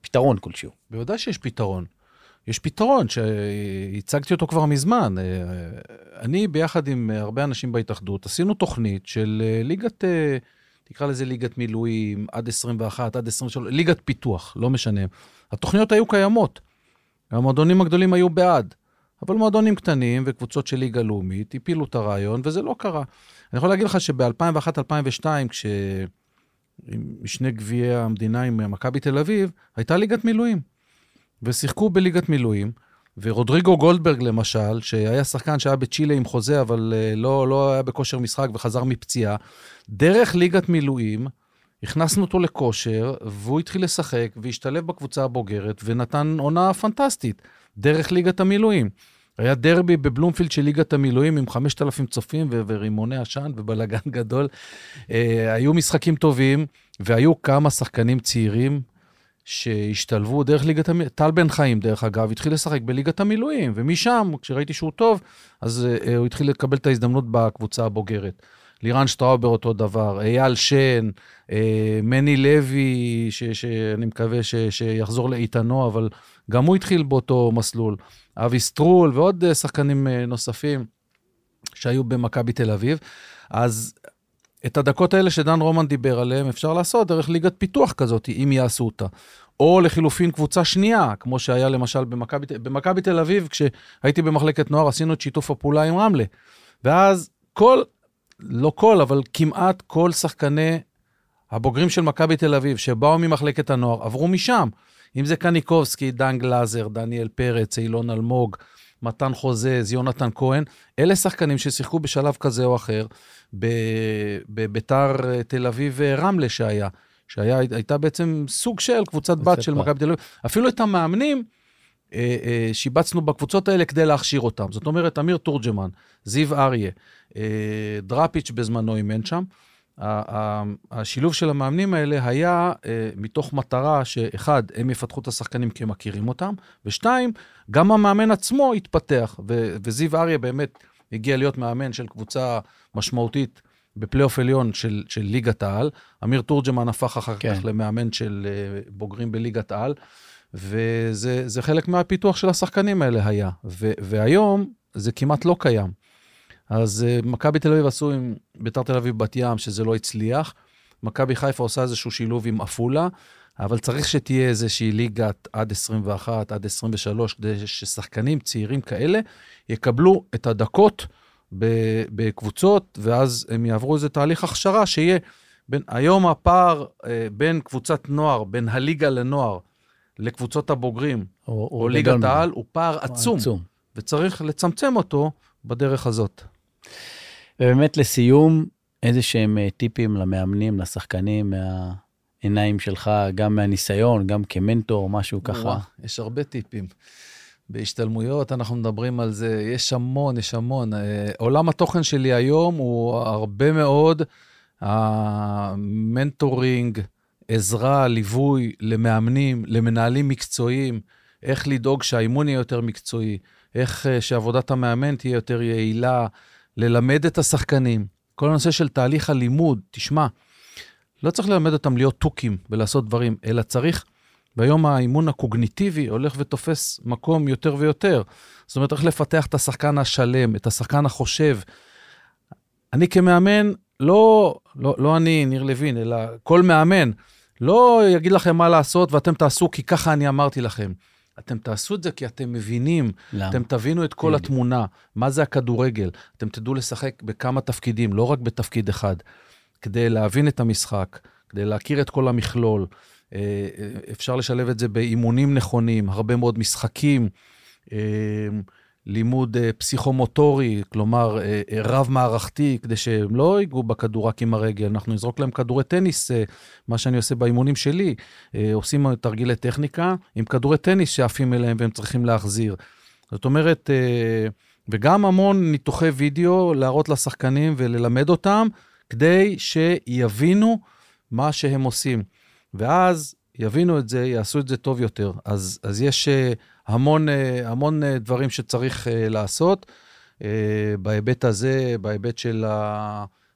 פתרון כלשהו. בוודאי שיש פתרון. יש פתרון שהצגתי אותו כבר מזמן. אה, אני, ביחד עם הרבה אנשים בהתאחדות, עשינו תוכנית של אה, ליגת, אה, תקרא לזה ליגת מילואים, עד 21, עד 23, ליגת פיתוח, לא משנה. התוכניות היו קיימות. המועדונים הגדולים היו בעד, אבל מועדונים קטנים וקבוצות של ליגה לאומית הפילו את הרעיון, וזה לא קרה. אני יכול להגיד לך שב-2001-2002, כשמשני גביעי המדינה עם מכבי תל אביב, הייתה ליגת מילואים. ושיחקו בליגת מילואים, ורודריגו גולדברג למשל, שהיה שחקן שהיה בצ'ילה עם חוזה, אבל אה, לא, לא היה בכושר משחק וחזר מפציעה, דרך ליגת מילואים, הכנסנו אותו לכושר, והוא התחיל לשחק והשתלב בקבוצה הבוגרת ונתן עונה פנטסטית דרך ליגת המילואים. היה דרבי בבלומפילד של ליגת המילואים עם 5,000 צופים ו- ורימוני עשן ובלאגן (laughs) גדול. אה, היו משחקים טובים, והיו כמה שחקנים צעירים שהשתלבו דרך ליגת המילואים. טל בן חיים, דרך אגב, התחיל לשחק בליגת המילואים, ומשם, כשראיתי שהוא טוב, אז uh, הוא התחיל לקבל את ההזדמנות בקבוצה הבוגרת. לירן שטראובר אותו דבר, אייל שן, uh, מני לוי, ש, שאני מקווה ש, שיחזור לאיתנו, אבל גם הוא התחיל באותו מסלול. אבי סטרול ועוד uh, שחקנים uh, נוספים שהיו במכבי תל אביב. אז את הדקות האלה שדן רומן דיבר עליהן, אפשר לעשות דרך ליגת פיתוח כזאת, אם יעשו אותה. או לחילופין קבוצה שנייה, כמו שהיה למשל במכבי תל אביב, כשהייתי במחלקת נוער, עשינו את שיתוף הפעולה עם רמלה. ואז כל, לא כל, אבל כמעט כל שחקני הבוגרים של מכבי תל אביב, שבאו ממחלקת הנוער, עברו משם. אם זה קניקובסקי, דן גלאזר, דניאל פרץ, אילון אלמוג, מתן חוזז, יונתן כהן, אלה שחקנים ששיחקו בשלב כזה או אחר בביתר תל אביב אה, רמלה שהיה, שהייתה בעצם סוג של קבוצת בת של מכבי תל אביב. אפילו את המאמנים שיבצנו בקבוצות האלה כדי להכשיר אותם. זאת אומרת, אמיר תורג'מן, זיו אריה, דראפיץ' בזמנו אימן שם. השילוב של המאמנים האלה היה אה, מתוך מטרה שאחד, הם יפתחו את השחקנים כי הם מכירים אותם, ושתיים, גם המאמן עצמו התפתח, וזיו אריה באמת הגיע להיות מאמן של קבוצה משמעותית בפלייאוף עליון של, של ליגת העל. אמיר תורג'מן הפך אחר כן. כך למאמן של אה, בוגרים בליגת העל, וזה חלק מהפיתוח של השחקנים האלה היה. ו, והיום זה כמעט לא קיים. אז uh, מכבי תל אביב עשו עם ביתר תל אביב בת ים, שזה לא הצליח. מכבי חיפה עושה איזשהו שילוב עם עפולה, אבל צריך שתהיה איזושהי ליגת עד 21, עד 23, כדי ששחקנים צעירים כאלה יקבלו את הדקות בקבוצות, ואז הם יעברו איזה תהליך הכשרה שיהיה. בין, היום הפער אה, בין קבוצת נוער, בין הליגה לנוער, לקבוצות הבוגרים, או, או ליגת העל, הוא פער עצום, עצום, וצריך לצמצם אותו בדרך הזאת. ובאמת לסיום, איזה שהם אה, טיפים למאמנים, לשחקנים, מהעיניים שלך, גם מהניסיון, גם כמנטור, משהו ככה. יש הרבה טיפים. בהשתלמויות אנחנו מדברים על זה, יש המון, יש המון. אה, עולם התוכן שלי היום הוא הרבה מאוד המנטורינג, עזרה, ליווי למאמנים, למנהלים מקצועיים, איך לדאוג שהאימון יהיה יותר מקצועי, איך אה, שעבודת המאמן תהיה יותר יעילה, ללמד את השחקנים. כל הנושא של תהליך הלימוד, תשמע, לא צריך ללמד אותם להיות תוכים ולעשות דברים, אלא צריך, ביום האימון הקוגניטיבי הולך ותופס מקום יותר ויותר. זאת אומרת, איך לפתח את השחקן השלם, את השחקן החושב. אני כמאמן, לא, לא, לא אני, ניר לוין, אלא כל מאמן, לא יגיד לכם מה לעשות ואתם תעשו כי ככה אני אמרתי לכם. אתם תעשו את זה כי אתם מבינים, למה? אתם תבינו את כל התמונה, מה זה הכדורגל. אתם תדעו לשחק בכמה תפקידים, לא רק בתפקיד אחד, כדי להבין את המשחק, כדי להכיר את כל המכלול. אה, אה, אפשר לשלב את זה באימונים נכונים, הרבה מאוד משחקים. לימוד אה, פסיכומוטורי, כלומר אה, אה, רב-מערכתי, כדי שהם לא ייגעו בכדור רק עם הרגל, אנחנו נזרוק להם כדורי טניס, מה שאני עושה באימונים שלי. עושים תרגילי טכניקה עם כדורי טניס שעפים אליהם והם צריכים להחזיר. זאת אומרת, וגם המון ניתוחי וידאו להראות לשחקנים וללמד אותם, כדי שיבינו מה שהם עושים. ואז יבינו את זה, יעשו את זה טוב יותר. אז, אז יש המון, אה, המון אה, דברים שצריך אה, לעשות בהיבט הזה, בהיבט של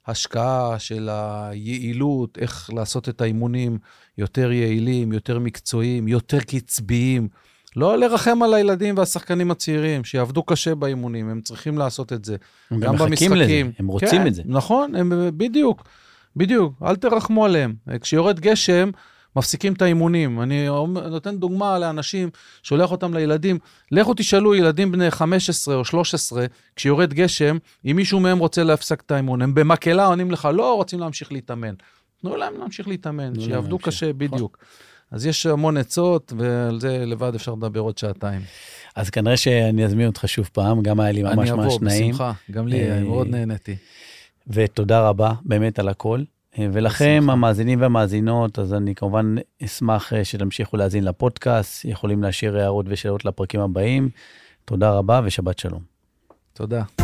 ההשקעה, של היעילות, איך לעשות את האימונים יותר יעילים, יותר מקצועיים, יותר קצביים. לא לרחם על הילדים והשחקנים הצעירים, שיעבדו קשה באימונים, הם צריכים לעשות את זה. הם גם במשחקים. לזה, הם רוצים כן, את זה. נכון, הם בדיוק, בדיוק, אל תרחמו עליהם. כשיורד גשם, מפסיקים את האימונים. אני נותן דוגמה לאנשים, שולח אותם לילדים, לכו תשאלו ילדים בני 15 או 13, כשיורד גשם, אם מישהו מהם רוצה להפסק את האימון. הם במקהלה עונים לך, לא, רוצים להמשיך להתאמן. תנו להם להמשיך להתאמן, שיעבדו קשה, נכון. בדיוק. אז יש המון עצות, ועל זה לבד אפשר לדבר עוד שעתיים. אז כנראה שאני אזמין אותך שוב פעם, גם היה לי ממש ממש נעים. אני אבוא, בשמחה, גם לי, אה, מאוד נהניתי. ותודה רבה באמת על הכל. ולכם, המאזינים והמאזינות, אז אני כמובן אשמח אה, שתמשיכו להאזין לפודקאסט, יכולים להשאיר הערות ושאלות לפרקים הבאים. תודה רבה ושבת שלום. תודה.